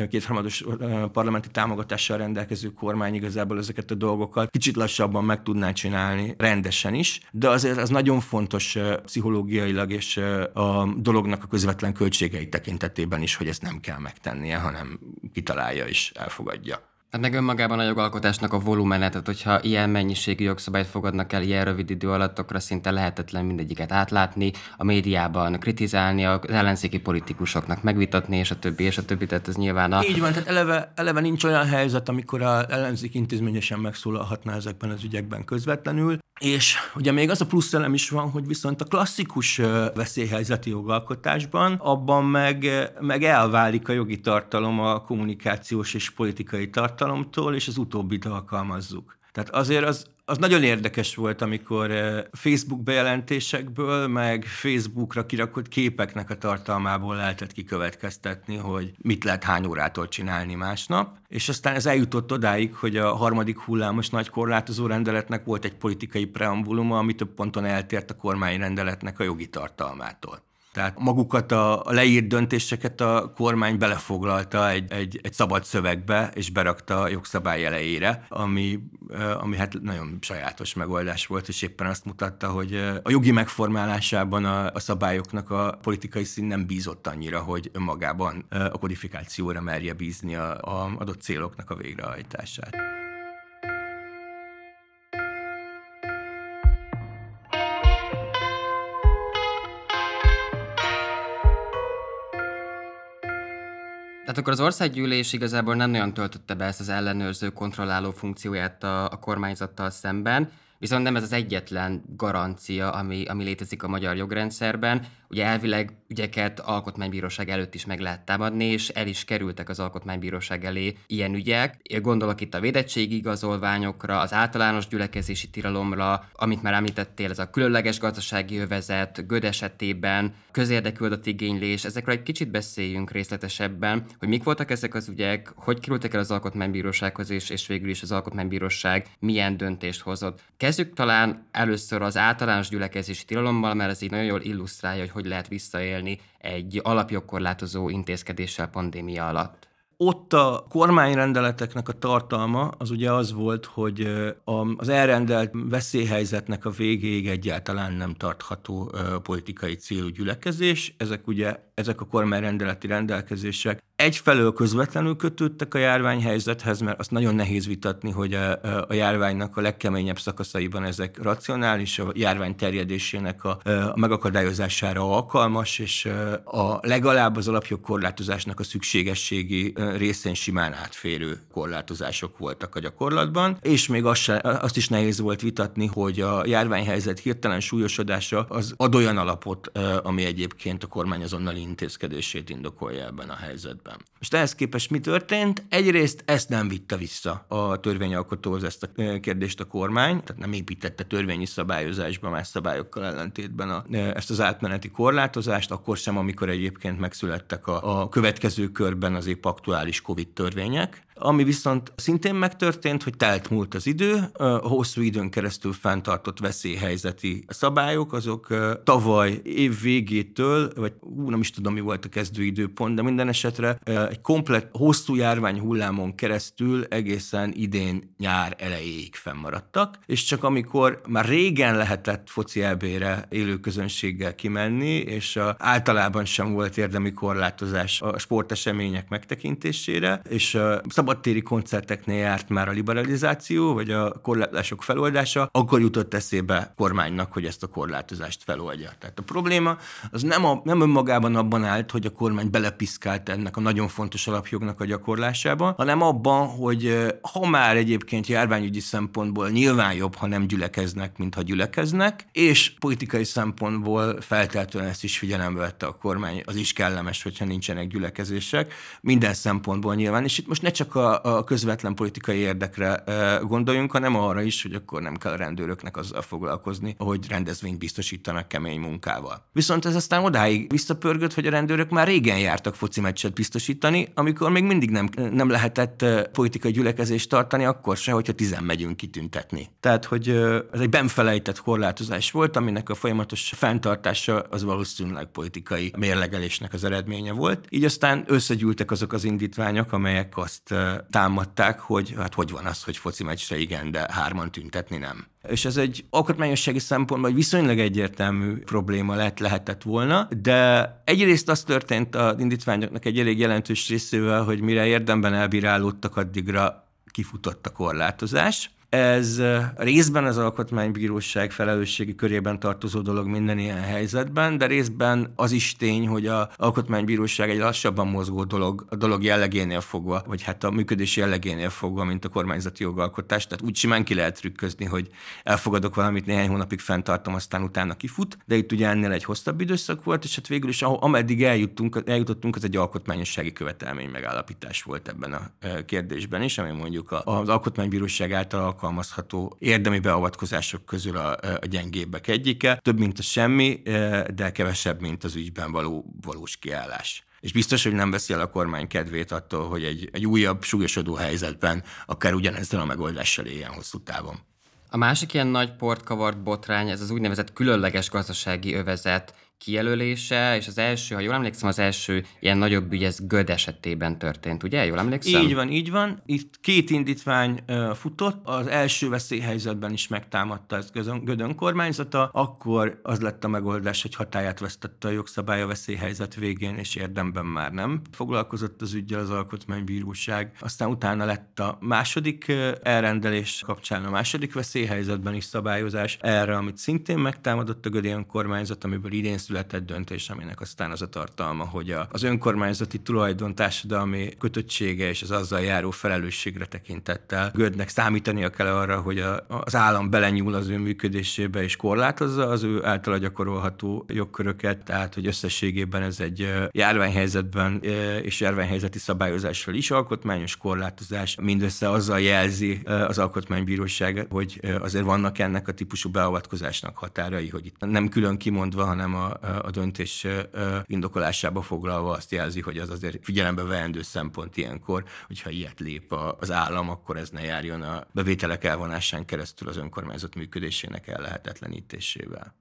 kétharmados parlamenti támogatással rendelkező kormány igazából ezeket a dolgokat kicsit lassabban meg tudná csinálni rendesen is, de azért az nagyon fontos pszichológiailag és a dolognak a közvetlen költségei tekintetében is, hogy ezt nem kell megtennie, hanem kitalálja és elfogadja. Hát meg önmagában a jogalkotásnak a volumenet, tehát hogyha ilyen mennyiségű jogszabályt fogadnak el ilyen rövid idő alatt, akkor szinte lehetetlen mindegyiket átlátni, a médiában kritizálni, az ellenzéki politikusoknak megvitatni, és a többi, és a többi, tehát ez nyilván a... Így van, tehát eleve, eleve nincs olyan helyzet, amikor a ellenzék intézményesen megszólalhatna ezekben az ügyekben közvetlenül. És ugye még az a plusz elem is van, hogy viszont a klasszikus veszélyhelyzeti jogalkotásban abban meg, meg elválik a jogi tartalom a kommunikációs és politikai tartalomtól, és az utóbbit alkalmazzuk. Tehát azért az, az nagyon érdekes volt, amikor eh, Facebook bejelentésekből, meg Facebookra kirakott képeknek a tartalmából lehetett kikövetkeztetni, hogy mit lehet hány órától csinálni másnap. És aztán ez eljutott odáig, hogy a harmadik hullámos nagy korlátozó rendeletnek volt egy politikai preambuluma, ami több ponton eltért a kormányrendeletnek a jogi tartalmától. Tehát magukat a, a leírt döntéseket a kormány belefoglalta egy, egy, egy szabad szövegbe, és berakta a jogszabály elejére, ami, ami hát nagyon sajátos megoldás volt, és éppen azt mutatta, hogy a jogi megformálásában a, a szabályoknak a politikai szín nem bízott annyira, hogy önmagában a kodifikációra merje bízni a, a adott céloknak a végrehajtását. Tehát akkor az országgyűlés igazából nem nagyon töltötte be ezt az ellenőrző, kontrolláló funkcióját a, a kormányzattal szemben, viszont nem ez az egyetlen garancia, ami, ami létezik a magyar jogrendszerben. Ugye elvileg ügyeket alkotmánybíróság előtt is meg lehet támadni, és el is kerültek az alkotmánybíróság elé ilyen ügyek. Gondolok itt a védettségi igazolványokra, az általános gyülekezési tilalomra, amit már említettél, ez a különleges gazdasági övezet, Göd esetében, közérdekű adatigénylés, ezekről egy kicsit beszéljünk részletesebben, hogy mik voltak ezek az ügyek, hogy kerültek el az alkotmánybírósághoz, és, és végül is az alkotmánybíróság milyen döntést hozott. Kezdjük talán először az általános gyülekezési tilalommal, mert ez így nagyon jól illusztrálja, hogy hogy lehet visszaélni egy alapjogkorlátozó intézkedéssel pandémia alatt. Ott a kormányrendeleteknek a tartalma az ugye az volt, hogy az elrendelt veszélyhelyzetnek a végéig egyáltalán nem tartható politikai célú gyülekezés. Ezek ugye, ezek a kormányrendeleti rendelkezések egyfelől közvetlenül kötődtek a járványhelyzethez, mert azt nagyon nehéz vitatni, hogy a, a járványnak a legkeményebb szakaszaiban ezek racionális, a járvány terjedésének a, a megakadályozására alkalmas, és a legalább az alapjogkorlátozásnak a szükségességi részén simán átférő korlátozások voltak a gyakorlatban, és még azt, se, azt is nehéz volt vitatni, hogy a járványhelyzet hirtelen súlyosodása az ad olyan alapot, ami egyébként a kormány azonnali intézkedését indokolja ebben a helyzetben. Most ehhez képest mi történt? Egyrészt ezt nem vitte vissza a törvényalkotóhoz ezt a kérdést a kormány, tehát nem építette törvényi szabályozásba más szabályokkal ellentétben a, ezt az átmeneti korlátozást, akkor sem, amikor egyébként megszülettek a, a következő körben az épp aktuális COVID törvények. Ami viszont szintén megtörtént, hogy telt múlt az idő, hosszú időn keresztül fenntartott veszélyhelyzeti szabályok, azok tavaly év végétől, vagy ú, nem is tudom, mi volt a kezdőidőpont, de minden esetre egy komplet hosszú járvány hullámon keresztül egészen idén nyár elejéig fennmaradtak, és csak amikor már régen lehetett foci elbére élő közönséggel kimenni, és általában sem volt érdemi korlátozás a sportesemények megtekintésére, és szabadtéri koncerteknél járt már a liberalizáció, vagy a korlátozások feloldása, akkor jutott eszébe kormánynak, hogy ezt a korlátozást feloldja. Tehát a probléma az nem, a, nem önmagában abban állt, hogy a kormány belepiszkált ennek a nagyon fontos alapjognak a gyakorlásába, hanem abban, hogy ha már egyébként járványügyi szempontból nyilván jobb, ha nem gyülekeznek, mint ha gyülekeznek, és politikai szempontból feltétlenül ezt is figyelembe vette a kormány, az is kellemes, hogyha nincsenek gyülekezések, minden szempontból nyilván, és itt most ne csak a, a közvetlen politikai érdekre gondoljunk, hanem arra is, hogy akkor nem kell a rendőröknek azzal foglalkozni, hogy rendezvényt biztosítanak kemény munkával. Viszont ez aztán odáig visszapörgött, hogy a rendőrök már régen jártak foci meccset biztosítani, amikor még mindig nem, nem lehetett politikai gyülekezést tartani, akkor se, hogyha tizen megyünk kitüntetni. Tehát, hogy ez egy benfelejtett korlátozás volt, aminek a folyamatos fenntartása az valószínűleg politikai mérlegelésnek az eredménye volt. Így aztán összegyűltek azok az indítványok, amelyek azt támadták, hogy hát hogy van az, hogy foci meccsre igen, de hárman tüntetni nem. És ez egy alkotmányossági szempontból egy viszonylag egyértelmű probléma lett, lehetett volna, de egyrészt az történt az indítványoknak egy elég jelentős részével, hogy mire érdemben elbírálódtak, addigra kifutott a korlátozás, ez részben az alkotmánybíróság felelősségi körében tartozó dolog minden ilyen helyzetben, de részben az is tény, hogy az alkotmánybíróság egy lassabban mozgó dolog, a dolog jellegénél fogva, vagy hát a működés jellegénél fogva, mint a kormányzati jogalkotás. Tehát úgy simán ki lehet trükközni, hogy elfogadok valamit, néhány hónapig fenntartom, aztán utána kifut, de itt ugye ennél egy hosszabb időszak volt, és hát végül is, ameddig eljuttunk, eljutottunk, az egy alkotmányossági követelmény megállapítás volt ebben a kérdésben is, ami mondjuk az alkotmánybíróság által alkalmazható érdemi beavatkozások közül a, a gyengébbek egyike. Több, mint a semmi, de kevesebb, mint az ügyben való valós kiállás. És biztos, hogy nem veszi el a kormány kedvét attól, hogy egy, egy újabb, súlyosodó helyzetben akár ugyanezzel a megoldással éljen hosszú távon. A másik ilyen nagy port kavart botrány, ez az úgynevezett különleges gazdasági övezet kijelölése, és az első, ha jól emlékszem, az első ilyen nagyobb ügy ez Göd esetében történt, ugye? Jól emlékszem? Így van, így van. Itt két indítvány futott, az első veszélyhelyzetben is megtámadta ezt Göd önkormányzata, akkor az lett a megoldás, hogy hatáját vesztette a jogszabály a veszélyhelyzet végén, és érdemben már nem foglalkozott az ügyel az alkotmánybíróság. Aztán utána lett a második elrendelés kapcsán a második veszélyhelyzetben is szabályozás erre, amit szintén megtámadott a Gödi önkormányzat, amiből idén született döntés, aminek aztán az a tartalma, hogy a, az önkormányzati tulajdon társadalmi kötöttsége és az azzal járó felelősségre tekintettel Gödnek számítania kell arra, hogy a, az állam belenyúl az ő működésébe és korlátozza az ő általa gyakorolható jogköröket, tehát hogy összességében ez egy járványhelyzetben és járványhelyzeti szabályozással is alkotmányos korlátozás, mindössze azzal jelzi az alkotmánybíróság, hogy azért vannak ennek a típusú beavatkozásnak határai, hogy itt nem külön kimondva, hanem a a, döntés indokolásába foglalva azt jelzi, hogy az azért figyelembe veendő szempont ilyenkor, hogyha ilyet lép az állam, akkor ez ne járjon a bevételek elvonásán keresztül az önkormányzat működésének ellehetetlenítésével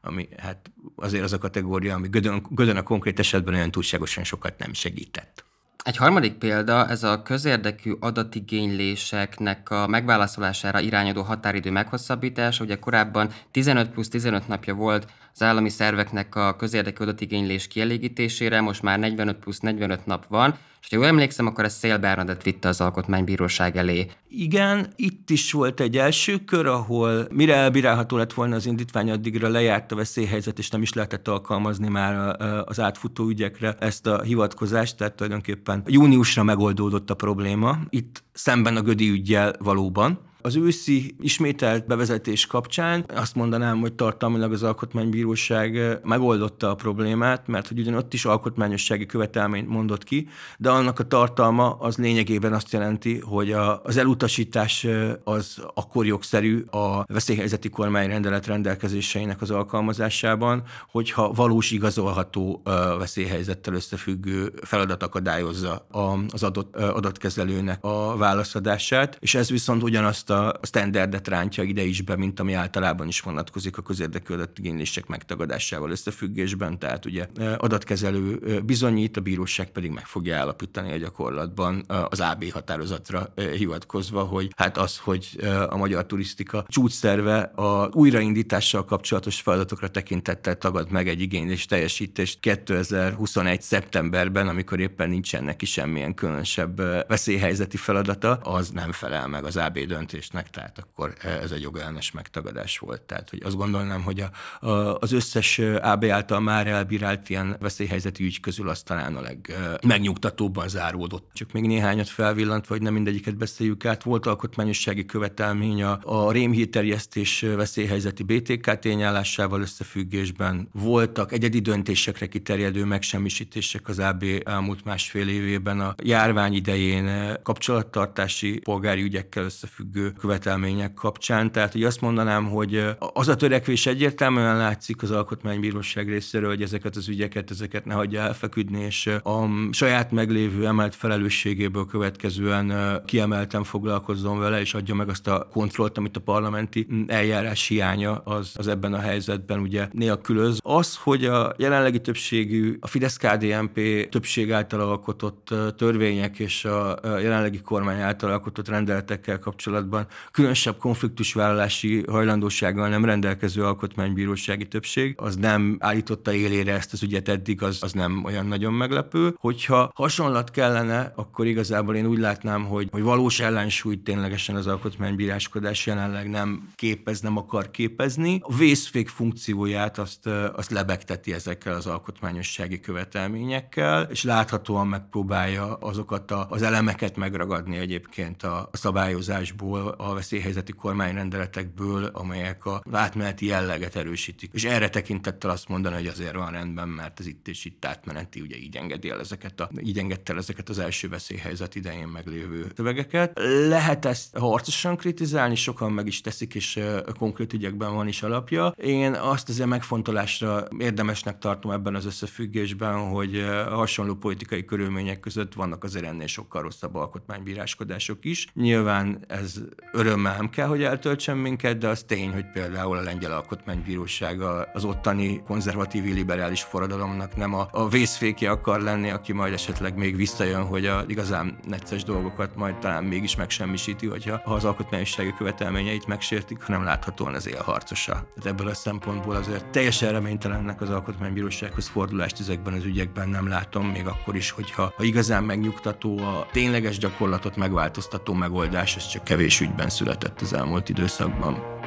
ami hát azért az a kategória, ami Gödön, Gödön a konkrét esetben olyan túlságosan sokat nem segített. Egy harmadik példa, ez a közérdekű adatigényléseknek a megválaszolására irányadó határidő meghosszabbítása. Ugye korábban 15 plusz 15 napja volt az állami szerveknek a közérdekű adatigénylés kielégítésére, most már 45 plusz 45 nap van, és ha jól emlékszem, akkor ez Szél Bernadett vitte az alkotmánybíróság elé. Igen, itt is volt egy első kör, ahol mire elbírálható lett volna az indítvány, addigra lejárt a veszélyhelyzet, és nem is lehetett alkalmazni már az átfutó ügyekre ezt a hivatkozást, tehát tulajdonképpen júniusra megoldódott a probléma. Itt szemben a Gödi ügyjel valóban, Az őszi ismételt bevezetés kapcsán azt mondanám, hogy tartalmilag az Alkotmánybíróság megoldotta a problémát, mert hogy ugyan ott is alkotmányossági követelményt mondott ki, de annak a tartalma az lényegében azt jelenti, hogy a, az elutasítás az akkor jogszerű a veszélyhelyzeti kormányrendelet rendelkezéseinek az alkalmazásában, hogyha valós igazolható veszélyhelyzettel összefüggő feladat akadályozza az adott adatkezelőnek a válaszadását, és ez viszont ugyanazt a standardet rántja ide is be, mint ami általában is vonatkozik a közérdekű adatigénylések megtagadásával összefüggésben, tehát ugye adatkezelő bizonyít, a bíróság pedig meg fogja állapítani a gyakorlatban az AB határozatra hivatkozva, hogy hát az, hogy a magyar turisztika csúcsszerve a újraindítással kapcsolatos feladatokra tekintettel tagad meg egy igénylés teljesítést 2021. szeptemberben, amikor éppen nincsen neki semmilyen különösebb veszélyhelyzeti feladata, az nem felel meg az AB döntésnek, tehát akkor ez egy jogellenes megtagadás volt. Tehát hogy azt gondolnám, hogy a, a, az összes AB által már elbírált ilyen veszélyhelyzeti ügy közül az talán a legmegnyugtatóbban záródott. Csak még néhányat felvillantva, hogy nem mindegyiket beszéljük át. Volt alkotmányossági követelmény a, a rémhírterjesztés veszélyhelyzeti BTK tényállásával összefüggésben. Voltak egyedi döntésekre kiterjedő megsemmisítések az AB elmúlt másfél évében a járvány idején kapcsolattartási polgári ügyekkel összefüggő követelmények kapcsán. Tehát, hogy azt mondanám, hogy az a törekvés egyértelműen látszik az Alkotmánybíróság részéről, hogy ezeket az ügyeket, ezeket ne hagyja elfeküdni, és a saját meglévő emelt felelősségéből következően kiemelten foglalkozzon vele, és adja meg azt a kontrollt, amit a parlamenti eljárás hiánya az, az ebben a helyzetben ugye nélkülöz. Az, hogy a jelenlegi többségű, a Fidesz-KDNP többség által alkotott törvények és a jelenlegi kormány által alkotott rendeletekkel kapcsolatban különösebb konfliktusvállalási hajlandósággal nem rendelkező alkotmánybírósági többség, az nem állította élére ezt az ügyet eddig, az, az nem olyan nagyon meglepő. Hogyha hasonlat kellene, akkor igazából én úgy látnám, hogy, hogy valós ellensúlyt ténylegesen az alkotmánybíráskodás jelenleg nem képez, nem akar képezni. A vészfék funkcióját azt, azt lebegteti ezekkel az alkotmányossági követelményekkel, és láthatóan megpróbálja azokat a, az elemeket megragadni egyébként a szabályozásból, a veszélyhelyzeti kormányrendeletekből, amelyek a átmeneti jelleget erősítik. És erre tekintettel azt mondani, hogy azért van rendben, mert ez itt és itt átmeneti, ugye így engedi el ezeket, a, így engedte el ezeket az első veszélyhelyzet idején meglévő szövegeket. Lehet ezt harcosan kritizálni, sokan meg is teszik, és konkrét ügyekben van is alapja. Én azt azért megfontolásra érdemesnek tartom ebben az összefüggésben, hogy hasonló politikai körülmények között vannak azért ennél sokkal rosszabb alkotmánybíráskodások is. Nyilván ez örömmel nem kell, hogy eltöltsen minket, de az tény, hogy például a lengyel alkotmánybíróság az ottani konzervatív liberális forradalomnak nem a, a vészfékje akar lenni, aki majd esetleg még visszajön, hogy a igazán necces dolgokat majd talán mégis megsemmisíti, hogyha ha az alkotmányossági követelményeit megsértik, hanem láthatóan az élharcosa. Tehát ebből a szempontból azért teljesen reménytelennek az alkotmánybírósághoz fordulást ezekben az ügyekben nem látom, még akkor is, hogyha ha igazán megnyugtató, a tényleges gyakorlatot megváltoztató megoldás, ez csak kevés ügyben született az elmúlt időszakban.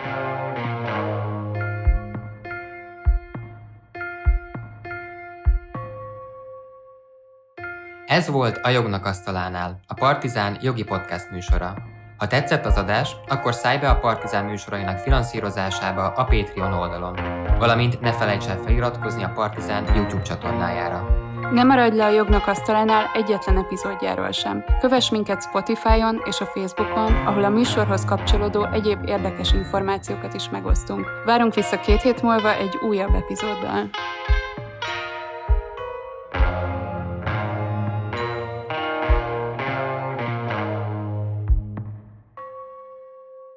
Ez volt a Jognak Asztalánál, a Partizán jogi podcast műsora. Ha tetszett az adás, akkor szállj be a Partizán műsorainak finanszírozásába a Patreon oldalon, valamint ne felejts el feliratkozni a Partizán YouTube csatornájára. Ne maradj le a Jognak Asztalánál egyetlen epizódjáról sem. Kövess minket Spotify-on és a Facebookon, ahol a műsorhoz kapcsolódó egyéb érdekes információkat is megosztunk. Várunk vissza két hét múlva egy újabb epizóddal.